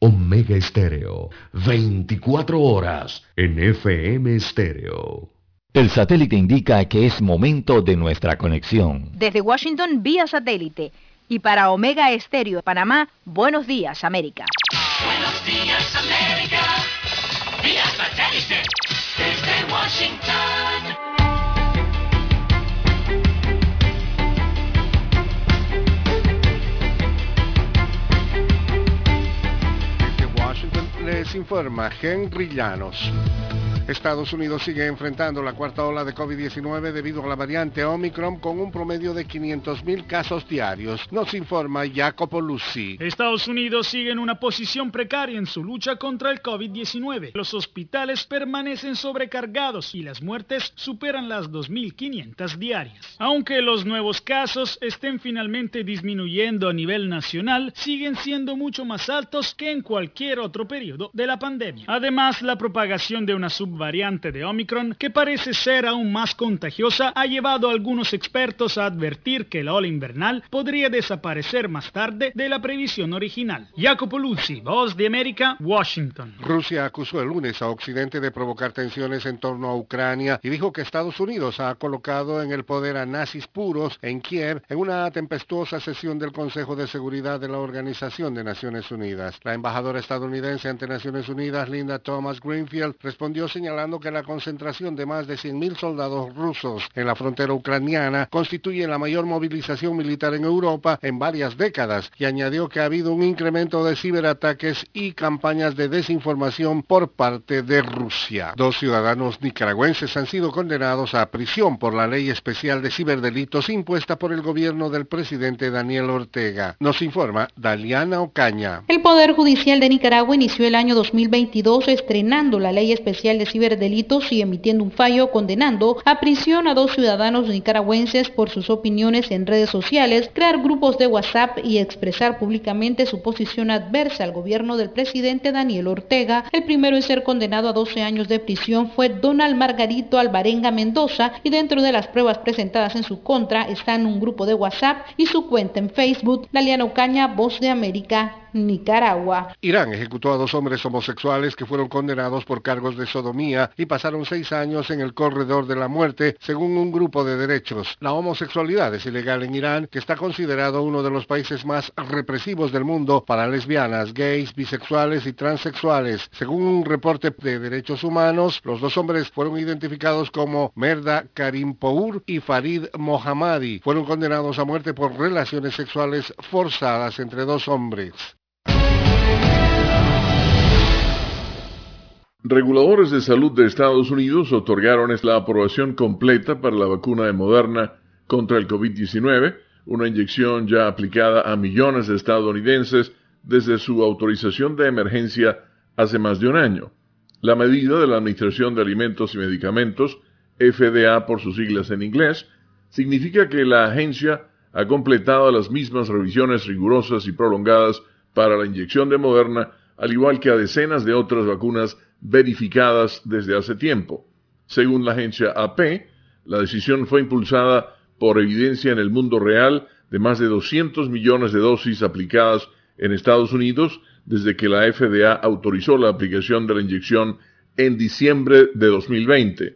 Omega Estéreo, 24 horas en FM Estéreo. El satélite indica que es momento de nuestra conexión. Desde Washington, vía satélite. Y para Omega Estéreo, Panamá, buenos días, América. Buenos días, América. Vía satélite. Desde Washington. Les informa Henry Llanos. Estados Unidos sigue enfrentando la cuarta ola de COVID-19 debido a la variante Omicron con un promedio de 500.000 casos diarios. Nos informa Jacopo Lucy. Estados Unidos sigue en una posición precaria en su lucha contra el COVID-19. Los hospitales permanecen sobrecargados y las muertes superan las 2.500 diarias. Aunque los nuevos casos estén finalmente disminuyendo a nivel nacional, siguen siendo mucho más altos que en cualquier otro periodo de la pandemia. Además, la propagación de una sub variante de Omicron, que parece ser aún más contagiosa, ha llevado a algunos expertos a advertir que la ola invernal podría desaparecer más tarde de la previsión original. Jacopo Luzzi, Voz de América, Washington. Rusia acusó el lunes a Occidente de provocar tensiones en torno a Ucrania y dijo que Estados Unidos ha colocado en el poder a nazis puros en Kiev en una tempestuosa sesión del Consejo de Seguridad de la Organización de Naciones Unidas. La embajadora estadounidense ante Naciones Unidas, Linda Thomas Greenfield, respondió señalando señalando que la concentración de más de 100.000 soldados rusos en la frontera ucraniana constituye la mayor movilización militar en Europa en varias décadas y añadió que ha habido un incremento de ciberataques y campañas de desinformación por parte de Rusia. Dos ciudadanos nicaragüenses han sido condenados a prisión por la ley especial de ciberdelitos impuesta por el gobierno del presidente Daniel Ortega. Nos informa Daliana Ocaña. El Poder Judicial de Nicaragua inició el año 2022 estrenando la ley especial de ciberdelitos y emitiendo un fallo condenando a prisión a dos ciudadanos nicaragüenses por sus opiniones en redes sociales, crear grupos de WhatsApp y expresar públicamente su posición adversa al gobierno del presidente Daniel Ortega. El primero en ser condenado a 12 años de prisión fue Donald Margarito Alvarenga Mendoza y dentro de las pruebas presentadas en su contra están un grupo de WhatsApp y su cuenta en Facebook. Daliana Ocaña, Voz de América, Nicaragua. Irán ejecutó a dos hombres homosexuales que fueron condenados por cargos de sodomía y pasaron seis años en el corredor de la muerte, según un grupo de derechos. La homosexualidad es ilegal en Irán, que está considerado uno de los países más represivos del mundo para lesbianas, gays, bisexuales y transexuales. Según un reporte de derechos humanos, los dos hombres fueron identificados como Merda Karimpour y Farid Mohammadi. Fueron condenados a muerte por relaciones sexuales forzadas entre dos hombres. Reguladores de salud de Estados Unidos otorgaron la aprobación completa para la vacuna de Moderna contra el COVID-19, una inyección ya aplicada a millones de estadounidenses desde su autorización de emergencia hace más de un año. La medida de la Administración de Alimentos y Medicamentos, FDA por sus siglas en inglés, significa que la agencia ha completado las mismas revisiones rigurosas y prolongadas para la inyección de Moderna, al igual que a decenas de otras vacunas verificadas desde hace tiempo. Según la agencia AP, la decisión fue impulsada por evidencia en el mundo real de más de 200 millones de dosis aplicadas en Estados Unidos desde que la FDA autorizó la aplicación de la inyección en diciembre de 2020.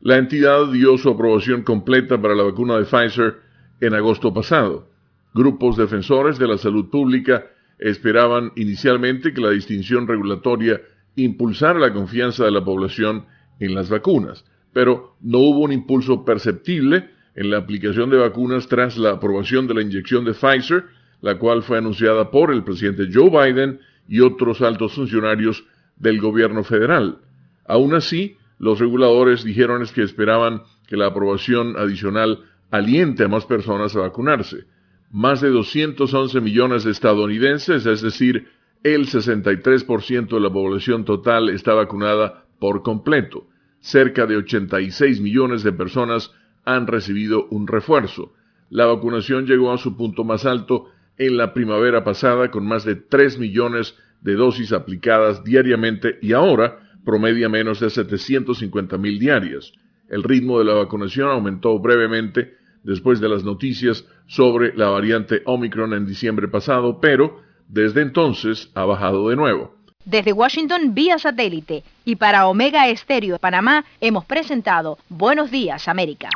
La entidad dio su aprobación completa para la vacuna de Pfizer en agosto pasado. Grupos defensores de la salud pública esperaban inicialmente que la distinción regulatoria impulsara la confianza de la población en las vacunas, pero no hubo un impulso perceptible en la aplicación de vacunas tras la aprobación de la inyección de Pfizer, la cual fue anunciada por el presidente Joe Biden y otros altos funcionarios del gobierno federal. Aún así, los reguladores dijeron que esperaban que la aprobación adicional aliente a más personas a vacunarse más de 211 millones de estadounidenses, es decir, el 63% de la población total está vacunada por completo. Cerca de 86 millones de personas han recibido un refuerzo. La vacunación llegó a su punto más alto en la primavera pasada con más de 3 millones de dosis aplicadas diariamente y ahora promedia menos de 750 mil diarias. El ritmo de la vacunación aumentó brevemente después de las noticias sobre la variante Omicron en diciembre pasado, pero desde entonces ha bajado de nuevo. Desde Washington vía satélite y para Omega Estéreo de Panamá hemos presentado Buenos Días América.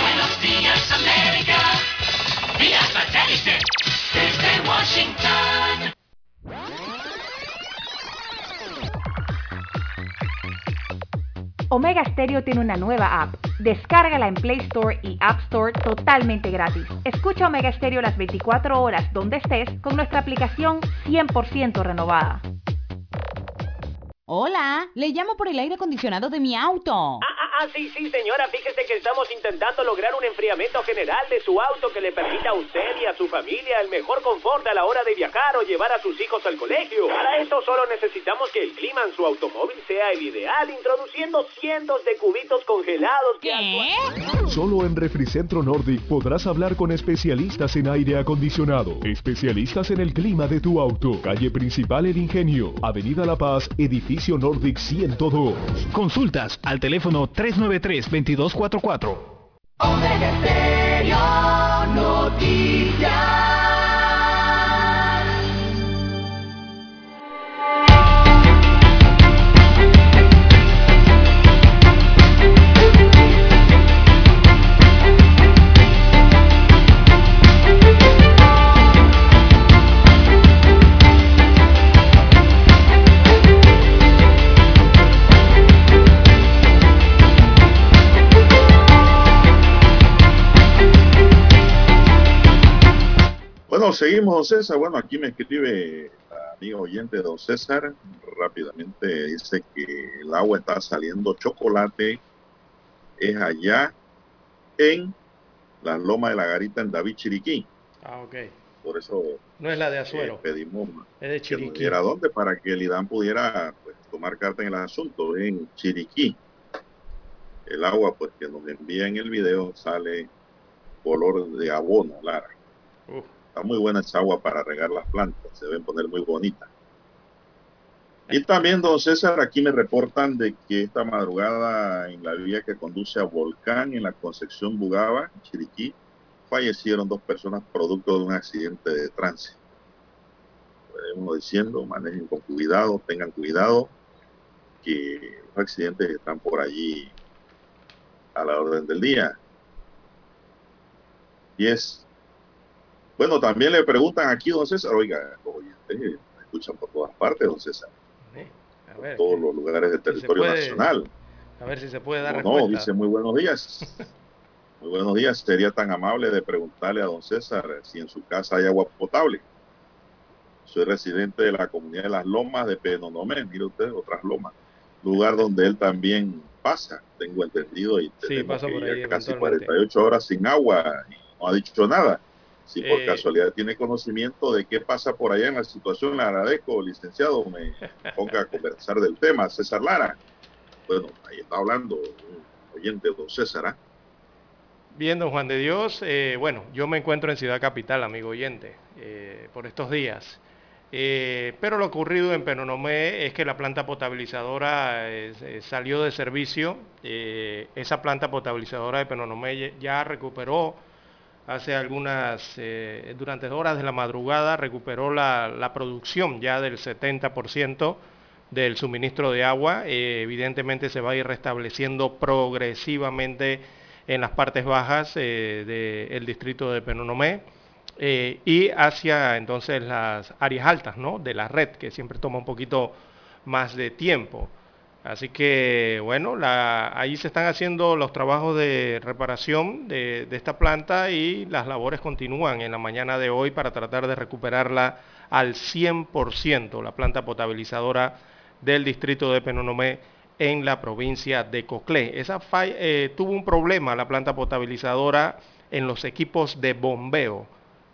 Buenos días, América. Vía satélite. Desde Washington. Omega Stereo tiene una nueva app. Descárgala en Play Store y App Store totalmente gratis. Escucha Omega Stereo las 24 horas donde estés con nuestra aplicación 100% renovada. Hola, le llamo por el aire acondicionado de mi auto. Ah, ah, ah, sí, sí, señora. Fíjese que estamos intentando lograr un enfriamiento general de su auto que le permita a usted y a su familia el mejor confort a la hora de viajar o llevar a sus hijos al colegio. Para esto solo necesitamos que el clima en su automóvil sea el ideal, introduciendo cientos de cubitos congelados. que actúan- Solo en Refricentro Nordic podrás hablar con especialistas en aire acondicionado, especialistas en el clima de tu auto. Calle principal El Ingenio, Avenida La Paz, edificio Nordic 102. Consultas al teléfono 393-2244. Omega Stereo Noticias. Bueno, seguimos, don César. Bueno, aquí me escribe la amiga oyente, don César. Rápidamente dice que el agua está saliendo chocolate. Es allá en la Loma de la Garita en David Chiriquí. Ah, ok. Por eso No es la de eh, Azuero. pedimos Es de Chiriquí. diera dónde para que el IDAN pudiera pues, tomar carta en el asunto en Chiriquí. El agua pues que nos envía en el video sale color de abono, Lara. Uf. Está muy buena esa agua para regar las plantas, se deben poner muy bonitas. Y también, don César, aquí me reportan de que esta madrugada en la vía que conduce a Volcán, en la Concepción Bugaba, Chiriquí, fallecieron dos personas producto de un accidente de tránsito. Uno diciendo, manejen con cuidado, tengan cuidado, que los accidentes están por allí a la orden del día. Y es bueno, también le preguntan aquí, don César, oiga, los oyentes me escuchan por todas partes, don César, A ver, todos los lugares del territorio puede nacional. a ver si se puede dar No, no, dice muy buenos días. *laughs* Muy buenos días. Sería tan amable de preguntarle a don César si en su casa hay agua potable. Soy residente de la comunidad de las Lomas de Penonomé, mire usted, otras lomas, lugar donde él también pasa, tengo entendido, y Sí, pasa por ahí casi eventualmente. 48 horas sin agua y no ha dicho nada. Si por Eh. casualidad tiene conocimiento de qué pasa por allá en la situación, le agradezco, licenciado, me *laughs* ponga a conversar del tema. César Lara, bueno, ahí está hablando un oyente, don César, ¿ah? Bien, don Juan de Dios. eh, bueno, yo me encuentro en Ciudad Capital, amigo oyente, eh, por estos días. Eh, pero lo ocurrido en Penonomé es que la planta potabilizadora salió de servicio. Eh, esa planta potabilizadora de Penonomé ya recuperó hace algunas, eh, durante horas de la madrugada, recuperó la, producción ya del 70% del suministro de agua. Eh, evidentemente se va a ir restableciendo progresivamente en las partes bajas eh, del distrito de Penonomé y hacia entonces las áreas altas ¿no? de la red, que siempre toma un poquito más de tiempo. Así que, bueno, la- ahí se están haciendo los trabajos de reparación de, esta planta y las labores continúan en la mañana de hoy para tratar de recuperarla al 100%, la planta potabilizadora del distrito de Penonomé en la provincia de Coclé. Esa falla- eh, tuvo un problema la planta potabilizadora en los equipos de bombeo.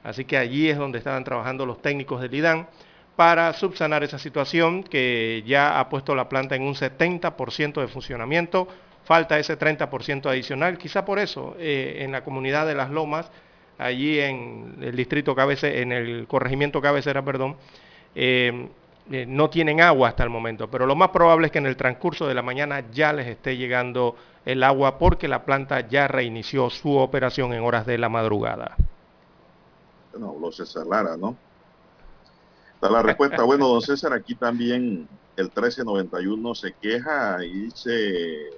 Así que allí es donde estaban trabajando los técnicos del IDAN para subsanar esa situación que ya ha puesto la planta en un 70% de funcionamiento. Falta ese 30% adicional, quizá por eso eh, en la comunidad de Las Lomas, allí en el distrito cabecera, en el corregimiento cabecera, perdón, eh, eh, no tienen agua hasta el momento, pero lo más probable es que en el transcurso de la mañana ya les esté llegando el agua porque la planta ya reinició su operación en horas de la madrugada. Bueno, habló César Lara, ¿no? Está la respuesta. Bueno, don César, aquí también el 1391 se queja y dice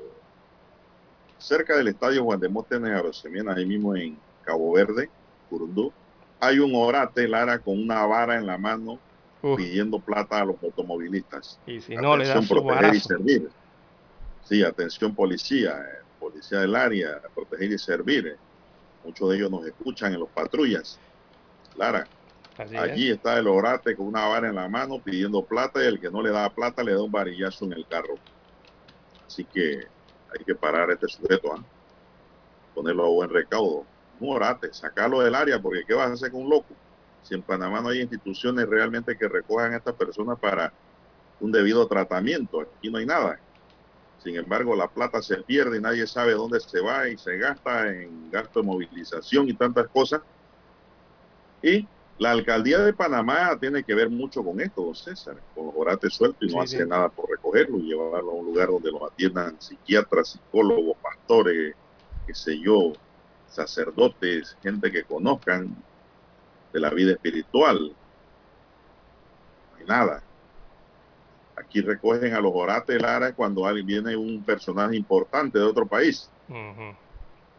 cerca del estadio Juan de Móstenes Arosemena, ahí mismo en Cabo Verde, Curundú, hay un orate Lara con una vara en la mano Uf. pidiendo plata a los automovilistas. Y si no, le da Atención, su proteger y servir. Sí, atención policía, eh, policía del área, proteger y servir. Muchos de ellos nos escuchan en los patrullas. Lara, Allí es. está el orate con una vara en la mano pidiendo plata y el que no le da plata le da un varillazo en el carro. Así que hay que parar este sujeto, ¿ah? ponerlo a buen recaudo. Un orate, sacarlo del área porque ¿qué vas a hacer con un loco? Si en Panamá no hay instituciones realmente que recojan a estas personas para un debido tratamiento, aquí no hay nada. Sin embargo, la plata se pierde y nadie sabe dónde se va y se gasta en gasto de movilización y tantas cosas. Y la alcaldía de Panamá tiene que ver mucho con esto, don César, con los orates sueltos y no Sí, hace nada por recogerlo y llevarlo a un lugar donde los atiendan psiquiatras, psicólogos, pastores, qué sé yo, sacerdotes, gente que conozcan de la vida espiritual. No hay nada. Aquí recogen a los orates Lara cuando alguien viene un personaje importante de otro país,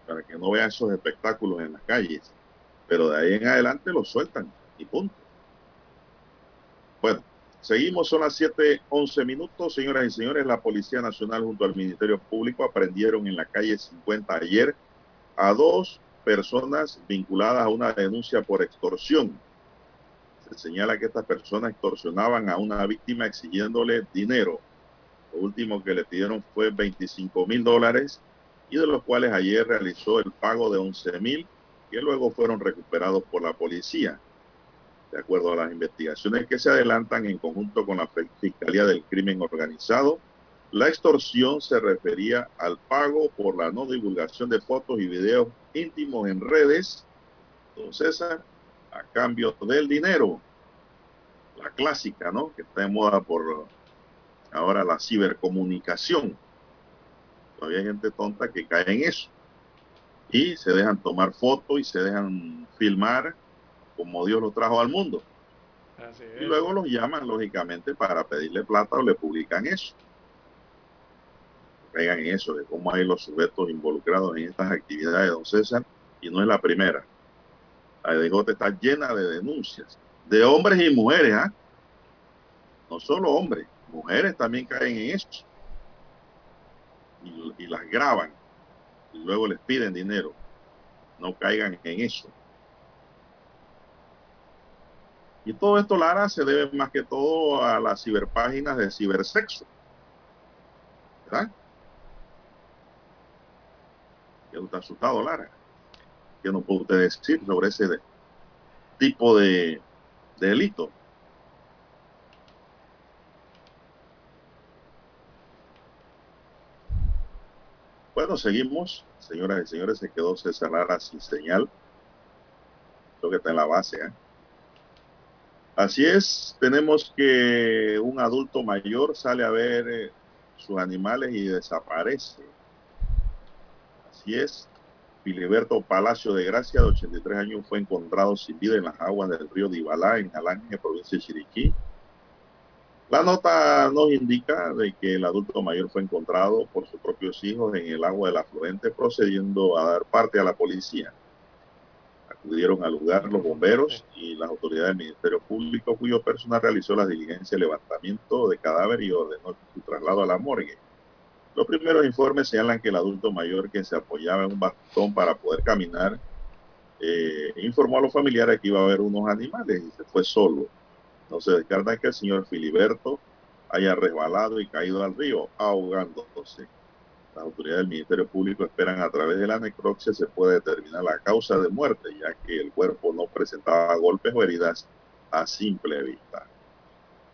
para que no vean esos espectáculos en las calles. Pero de ahí en adelante los sueltan y punto. Bueno, seguimos, son las 7:11 minutos. Señoras y señores, la Policía Nacional junto al Ministerio Público aprendieron en la calle 50 ayer a dos personas vinculadas a una denuncia por extorsión. Se señala que estas personas extorsionaban a una víctima exigiéndole dinero. Lo último que le pidieron fue 25 mil dólares y de los cuales ayer realizó el pago de 11 mil que luego fueron recuperados por la policía. De acuerdo a las investigaciones que se adelantan en conjunto con la Fiscalía del Crimen Organizado, la extorsión se refería al pago por la no divulgación de fotos y videos íntimos en redes, don César, a cambio del dinero. La clásica, ¿no? Que está de moda por ahora la cibercomunicación. Todavía hay gente tonta que cae en eso. Y se dejan tomar fotos y se dejan filmar como Dios los trajo al mundo. Así Y luego los llaman, lógicamente, para pedirle plata o le publican eso. Caigan en eso, de cómo hay los sujetos involucrados en estas actividades, don César, y no es la primera. La DJ está llena de denuncias, de hombres y mujeres, ¿ah? No solo hombres, mujeres también caen en eso. Y, y las graban, y luego les piden dinero. No caigan en eso. Y todo esto, Lara, se debe más que todo a las ciberpáginas de cibersexo. ¿Verdad? Ya está asustado, Lara. ¿Qué no puede usted decir sobre ese tipo de, de delito? Bueno, seguimos. Señoras y señores, se quedó César sin señal. Creo que está en la base, ¿eh? Así es, tenemos que un adulto mayor sale a ver eh, sus animales y desaparece. Así es, Filiberto Palacio de Gracia, de 83 años, fue encontrado sin vida en las aguas del río Dibalá, en Alange, provincia de Chiriquí. La nota nos indica de que el adulto mayor fue encontrado por sus propios hijos en el agua del afluente, procediendo a dar parte a la policía acudieron al lugar los bomberos y las autoridades del Ministerio Público, cuyo personal realizó las diligencias de levantamiento de cadáver y ordenó su traslado a la morgue. Los primeros informes señalan que el adulto mayor que se apoyaba en un bastón para poder caminar eh, informó a los familiares que iba a haber unos animales y se fue solo. No se descarta que el señor Filiberto haya resbalado y caído al río ahogándose. Las autoridades del Ministerio Público esperan a través de la necropsia se puede determinar la causa de muerte, ya que el cuerpo no presentaba golpes o heridas a simple vista.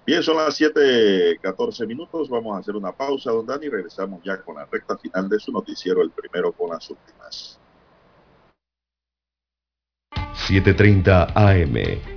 Bien, son las 7:14 minutos. Vamos a hacer una pausa, don Dani. Regresamos ya con la recta final de su noticiero, el primero con las últimas. 7:30 AM.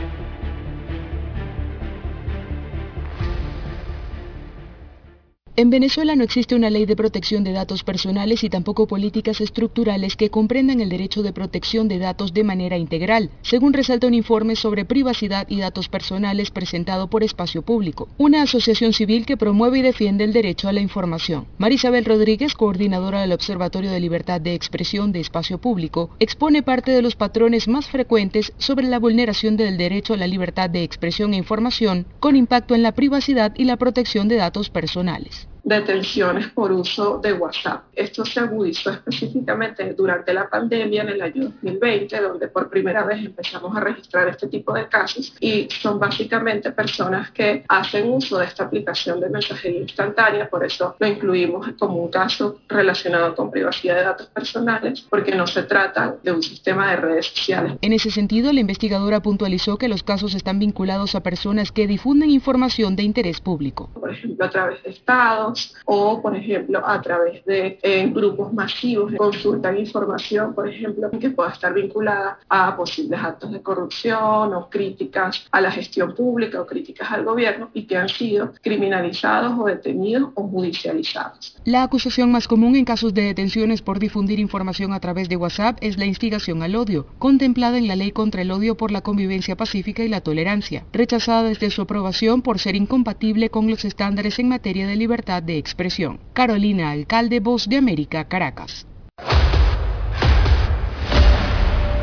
En Venezuela no existe una ley de protección de datos personales y tampoco políticas estructurales que comprendan el derecho de protección de datos de manera integral, según resalta un informe sobre privacidad y datos personales presentado por Espacio Público, una asociación civil que promueve y defiende el derecho a la información. Marisabel Rodríguez, coordinadora del Observatorio de Libertad de Expresión de Espacio Público, expone parte de los patrones más frecuentes sobre la vulneración del derecho a la libertad de expresión e información con impacto en la privacidad y la protección de datos personales detenciones por uso de WhatsApp. Esto se agudizó específicamente durante la pandemia en el año 2020, donde por primera vez empezamos a registrar este tipo de casos y son básicamente personas que hacen uso de esta aplicación de mensajería instantánea, por eso lo incluimos como un caso relacionado con privacidad de datos personales, porque no se trata de un sistema de redes sociales. En ese sentido, la investigadora puntualizó que los casos están vinculados a personas que difunden información de interés público. Por ejemplo, a través de estados, o, por ejemplo, a través de eh, grupos masivos consultan información, por ejemplo, que pueda estar vinculada a posibles actos de corrupción o críticas a la gestión pública o críticas al gobierno y que han sido criminalizados o detenidos o judicializados. La acusación más común en casos de detenciones por difundir información a través de WhatsApp es la instigación al odio, contemplada en la Ley contra el Odio por la Convivencia Pacífica y la Tolerancia, rechazada desde su aprobación por ser incompatible con los estándares en materia de libertad de expresión. Carolina Alcalde, Voz de América, Caracas.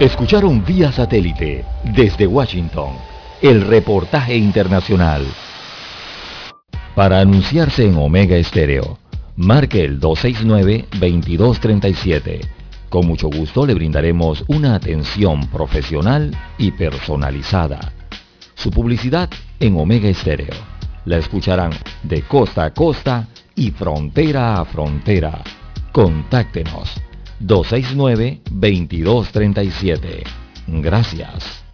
Escucharon vía satélite desde Washington el reportaje internacional. Para anunciarse en Omega Estéreo, marque el 269-2237. Con mucho gusto le brindaremos una atención profesional y personalizada. Su publicidad en Omega Estéreo. La escucharán de costa a costa y frontera a frontera. Contáctenos 269-2237. Gracias.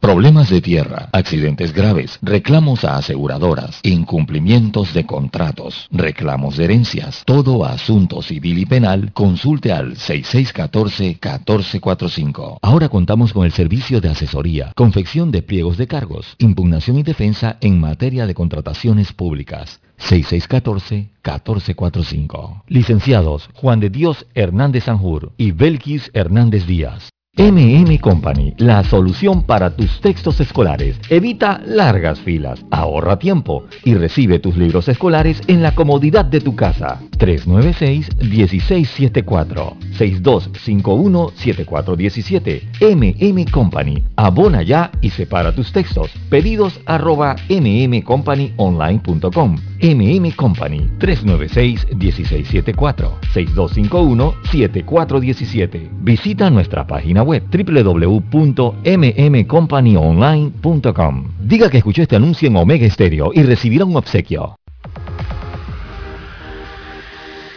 Problemas de tierra, accidentes graves, reclamos a aseguradoras, incumplimientos de contratos, reclamos de herencias, todo asunto civil y penal, consulte al 6614-1445. Ahora contamos con el servicio de asesoría, confección de pliegos de cargos, impugnación y defensa en materia de contrataciones públicas. 6614-1445. Licenciados Juan de Dios Hernández Sanjur y Belkis Hernández Díaz. MM Company, la solución para tus textos escolares. Evita largas filas, ahorra tiempo y recibe tus libros escolares en la comodidad de tu casa. 396-1674-6251-7417. MM Company. Abona ya y separa tus textos. Pedidos arroba mmcompanyonline.com. MM Company 396-1674-6251-7417. Visita nuestra página web www.mmcompanyonline.com. Diga que escuchó este anuncio en Omega Stereo y recibirá un obsequio.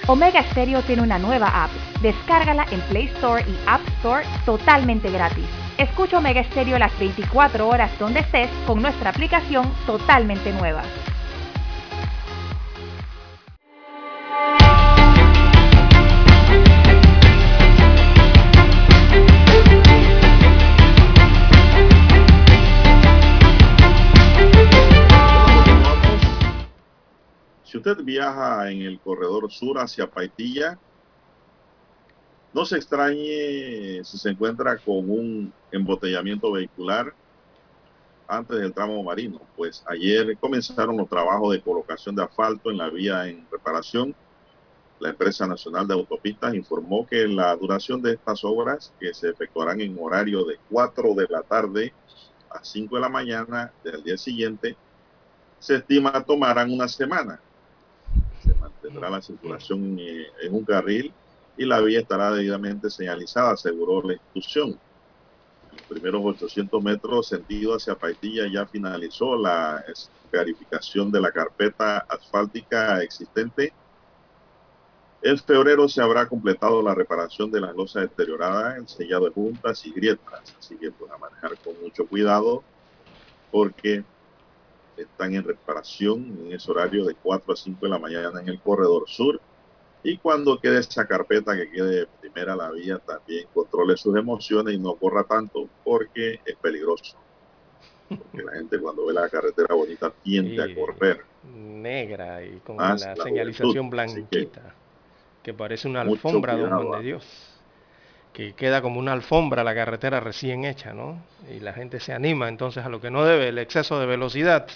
Omega Stereo tiene una nueva app. Descárgala en Play Store y App Store totalmente gratis. Escucha Omega Stereo las 24 horas donde estés con nuestra aplicación totalmente nueva. Si usted viaja en el corredor sur hacia Paitilla, no se extrañe si se encuentra con un embotellamiento vehicular antes del tramo marino, pues ayer comenzaron los trabajos de colocación de asfalto en la vía en reparación. La empresa nacional de autopistas informó que la duración de estas obras, que se efectuarán en horario de 4 de la tarde a 5 de la mañana del día siguiente, se estima tomarán una semana. Se mantendrá la circulación en, en un carril y la vía estará debidamente señalizada, aseguró la institución. Los primeros 800 metros sentido hacia Paitilla ya finalizó la escarificación de la carpeta asfáltica existente. En febrero se habrá completado la reparación de las losas deterioradas, el sellado de juntas y grietas. Así que pues a manejar con mucho cuidado porque están en reparación en ese horario de 4 a 5 de la mañana en el corredor sur. Y cuando quede esa carpeta que quede primera la vía, también controle sus emociones y no corra tanto porque es peligroso. Porque la gente cuando ve la carretera bonita tiende a correr. Negra y con la la señalización juventud, blanquita, que, parece una alfombra, cuidado, Juan ah. de Dios. Que queda como una alfombra la carretera recién hecha, ¿no? Y la gente se anima entonces a lo que no debe, el exceso de velocidad.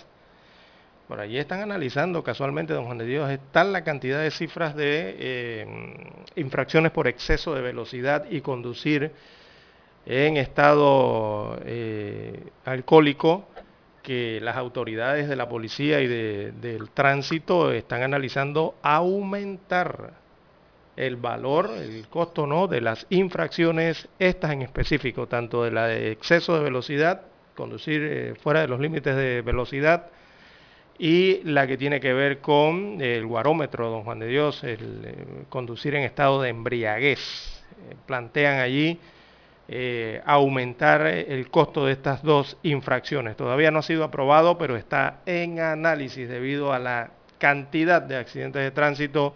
Por allí están analizando casualmente, don Juan de Dios, es tal la cantidad de cifras de eh, infracciones por exceso de velocidad y conducir en estado eh, alcohólico que las autoridades de la policía y de- del tránsito están analizando aumentar el valor, el costo ¿no? de las infracciones, estas en específico, tanto de la de exceso de velocidad, conducir eh, fuera de los límites de velocidad, y la que tiene que ver con el guarómetro, don Juan de Dios, el eh, conducir en estado de embriaguez. Eh, plantean allí eh, aumentar el costo de estas dos infracciones. Todavía no ha sido aprobado, pero está en análisis debido a la cantidad de accidentes de tránsito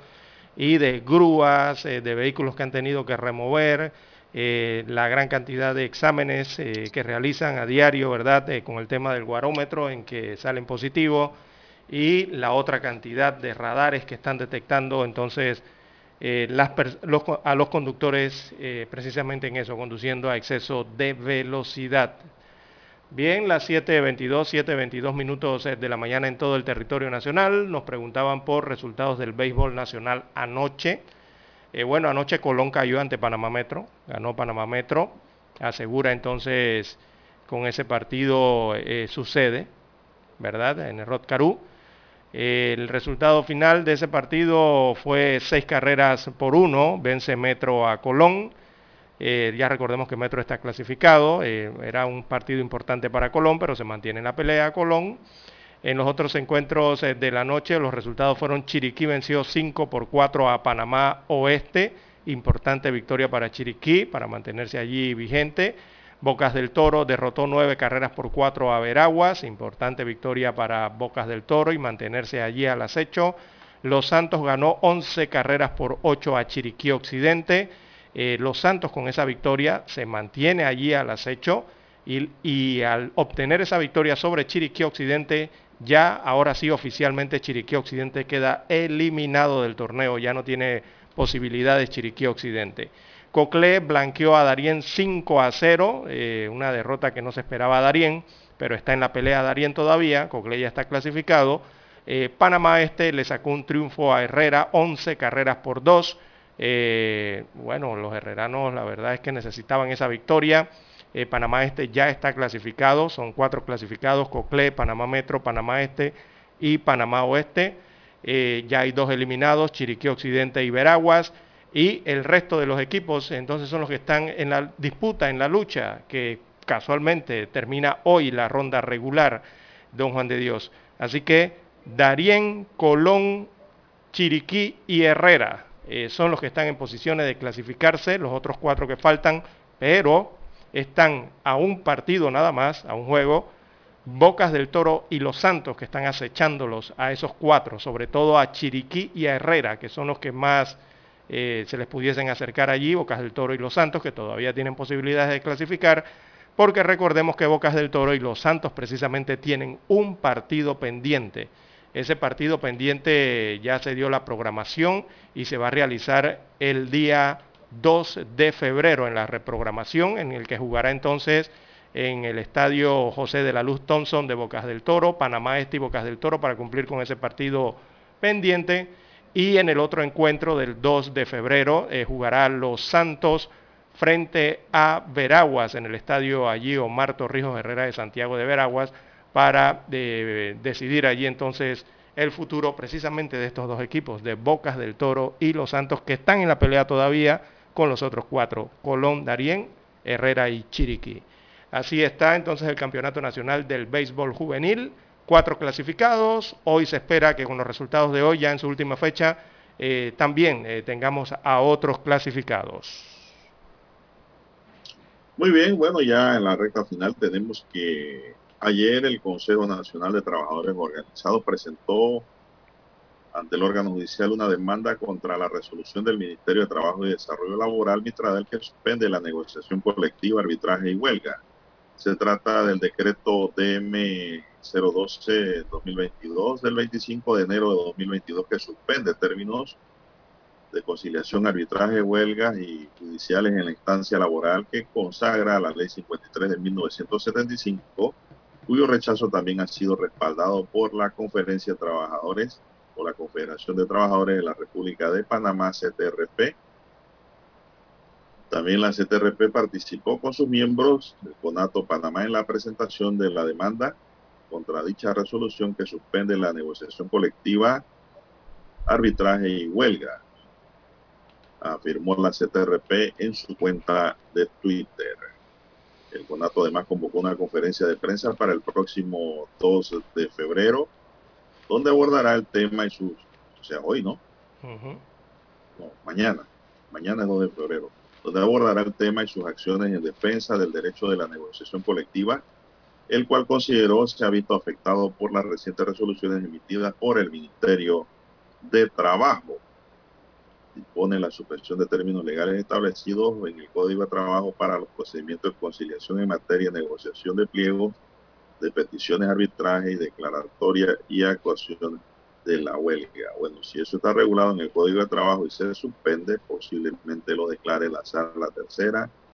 y de grúas, de vehículos que han tenido que remover, la gran cantidad de exámenes que realizan a diario, ¿verdad? Eh, con el tema del guarómetro en que salen positivos y la otra cantidad de radares que están detectando entonces eh, a los conductores eh, precisamente en eso, conduciendo a exceso de velocidad. Bien, las 7.22, 7.22 minutos eh, de la mañana en todo el territorio nacional. Nos preguntaban por resultados del béisbol nacional anoche. Bueno, anoche Colón cayó ante Panamá Metro, ganó Panamá Metro, asegura entonces con ese partido eh, sucede, ¿verdad? En el Rod Caru. El resultado final de ese partido fue seis carreras por uno, vence Metro a Colón. Eh, ya recordemos que Metro está clasificado, eh, era un partido importante para Colón, pero se mantiene en la pelea Colón. En los otros encuentros eh, de la noche los resultados fueron Chiriquí venció 5 por 4 a Panamá Oeste, importante victoria para Chiriquí para mantenerse allí vigente. Bocas del Toro derrotó 9 carreras por 4 a Veraguas, importante victoria para Bocas del Toro y mantenerse allí al acecho. Los Santos ganó 11 carreras por 8 a Chiriquí Occidente. Eh, los Santos con esa victoria se mantiene allí al acecho y, y al obtener esa victoria sobre Chiriquí Occidente, ya ahora sí oficialmente Chiriquí Occidente queda eliminado del torneo, ya no tiene posibilidades Chiriquí Occidente. Coclé blanqueó a Darien 5 a 0, eh, una derrota que no se esperaba a Darien, pero está en la pelea Darien todavía, Coclé ya está clasificado. Eh, Panamá Este le sacó un triunfo a Herrera, 11 carreras por 2. Eh, bueno, los herreranos la verdad es que necesitaban esa victoria. Panamá Este ya está clasificado, son cuatro clasificados, Coclé, Panamá Metro, Panamá Este y Panamá Oeste. Ya hay dos eliminados, Chiriquí Occidente y Veraguas. Y el resto de los equipos entonces son los que están en la disputa, en la lucha, que casualmente termina hoy la ronda regular, don Juan de Dios. Así que Darien, Colón, Chiriquí y Herrera eh, son los que están en posiciones de clasificarse, los otros cuatro que faltan, pero están a un partido nada más, a un juego, Bocas del Toro y los Santos que están acechándolos a esos cuatro, sobre todo a Chiriquí y a Herrera, que son los que más eh, se les pudiesen acercar allí, Bocas del Toro y los Santos, que todavía tienen posibilidades de clasificar, porque recordemos que Bocas del Toro y los Santos precisamente tienen un partido pendiente. Ese partido pendiente ya se dio la programación y se va a realizar el día 2 de febrero en la reprogramación, en el que jugará entonces en el estadio José de la Luz Thompson de Bocas del Toro, Panamá Este y Bocas del Toro para cumplir con ese partido pendiente. Y en el otro encuentro del 2 de febrero eh, jugará los Santos frente a Veraguas en el estadio allí Omar Torrijos Herrera de Santiago de Veraguas para eh, decidir allí entonces el futuro precisamente de estos dos equipos, de Bocas del Toro y Los Santos, que están en la pelea todavía con los otros cuatro, Colón, Darién, Herrera y Chiriquí. Así está entonces el Campeonato Nacional del Béisbol Juvenil, cuatro clasificados, hoy se espera que con los resultados de hoy, ya en su última fecha, eh, también eh, tengamos a otros clasificados. Muy bien, bueno, ya en la recta final tenemos que ayer el Consejo Nacional de Trabajadores Organizados presentó ante el órgano judicial una demanda contra la resolución del Ministerio de Trabajo y Desarrollo Laboral Mistradel que suspende la negociación colectiva, arbitraje y huelga. Se trata del decreto DM 012-2022 del 25 de enero de 2022 que suspende términos de conciliación, arbitraje, huelgas y judiciales en la instancia laboral que consagra la Ley 53 de 1975, cuyo rechazo también ha sido respaldado por la Conferencia de Trabajadores o la Confederación de Trabajadores de la República de Panamá, CTRP. También la CTRP participó con sus miembros del CONATO Panamá en la presentación de la demanda contra dicha resolución que suspende la negociación colectiva, arbitraje y huelga afirmó la CTRP en su cuenta de Twitter. El CONATO además convocó una conferencia de prensa para el próximo 2 de febrero, donde abordará el tema y sus, o sea, hoy, ¿no? No, mañana, mañana es 2 de febrero, donde abordará el tema y sus acciones en defensa del derecho de la negociación colectiva, el cual consideró se ha visto afectado por las recientes resoluciones emitidas por el Ministerio de Trabajo dispone la suspensión de términos legales establecidos en el Código de Trabajo para los procedimientos de conciliación en materia de negociación de pliegos, de peticiones arbitraje y declaratoria y actuación de la huelga. Bueno, si eso está regulado en el Código de Trabajo y se suspende, posiblemente lo declare la sala tercera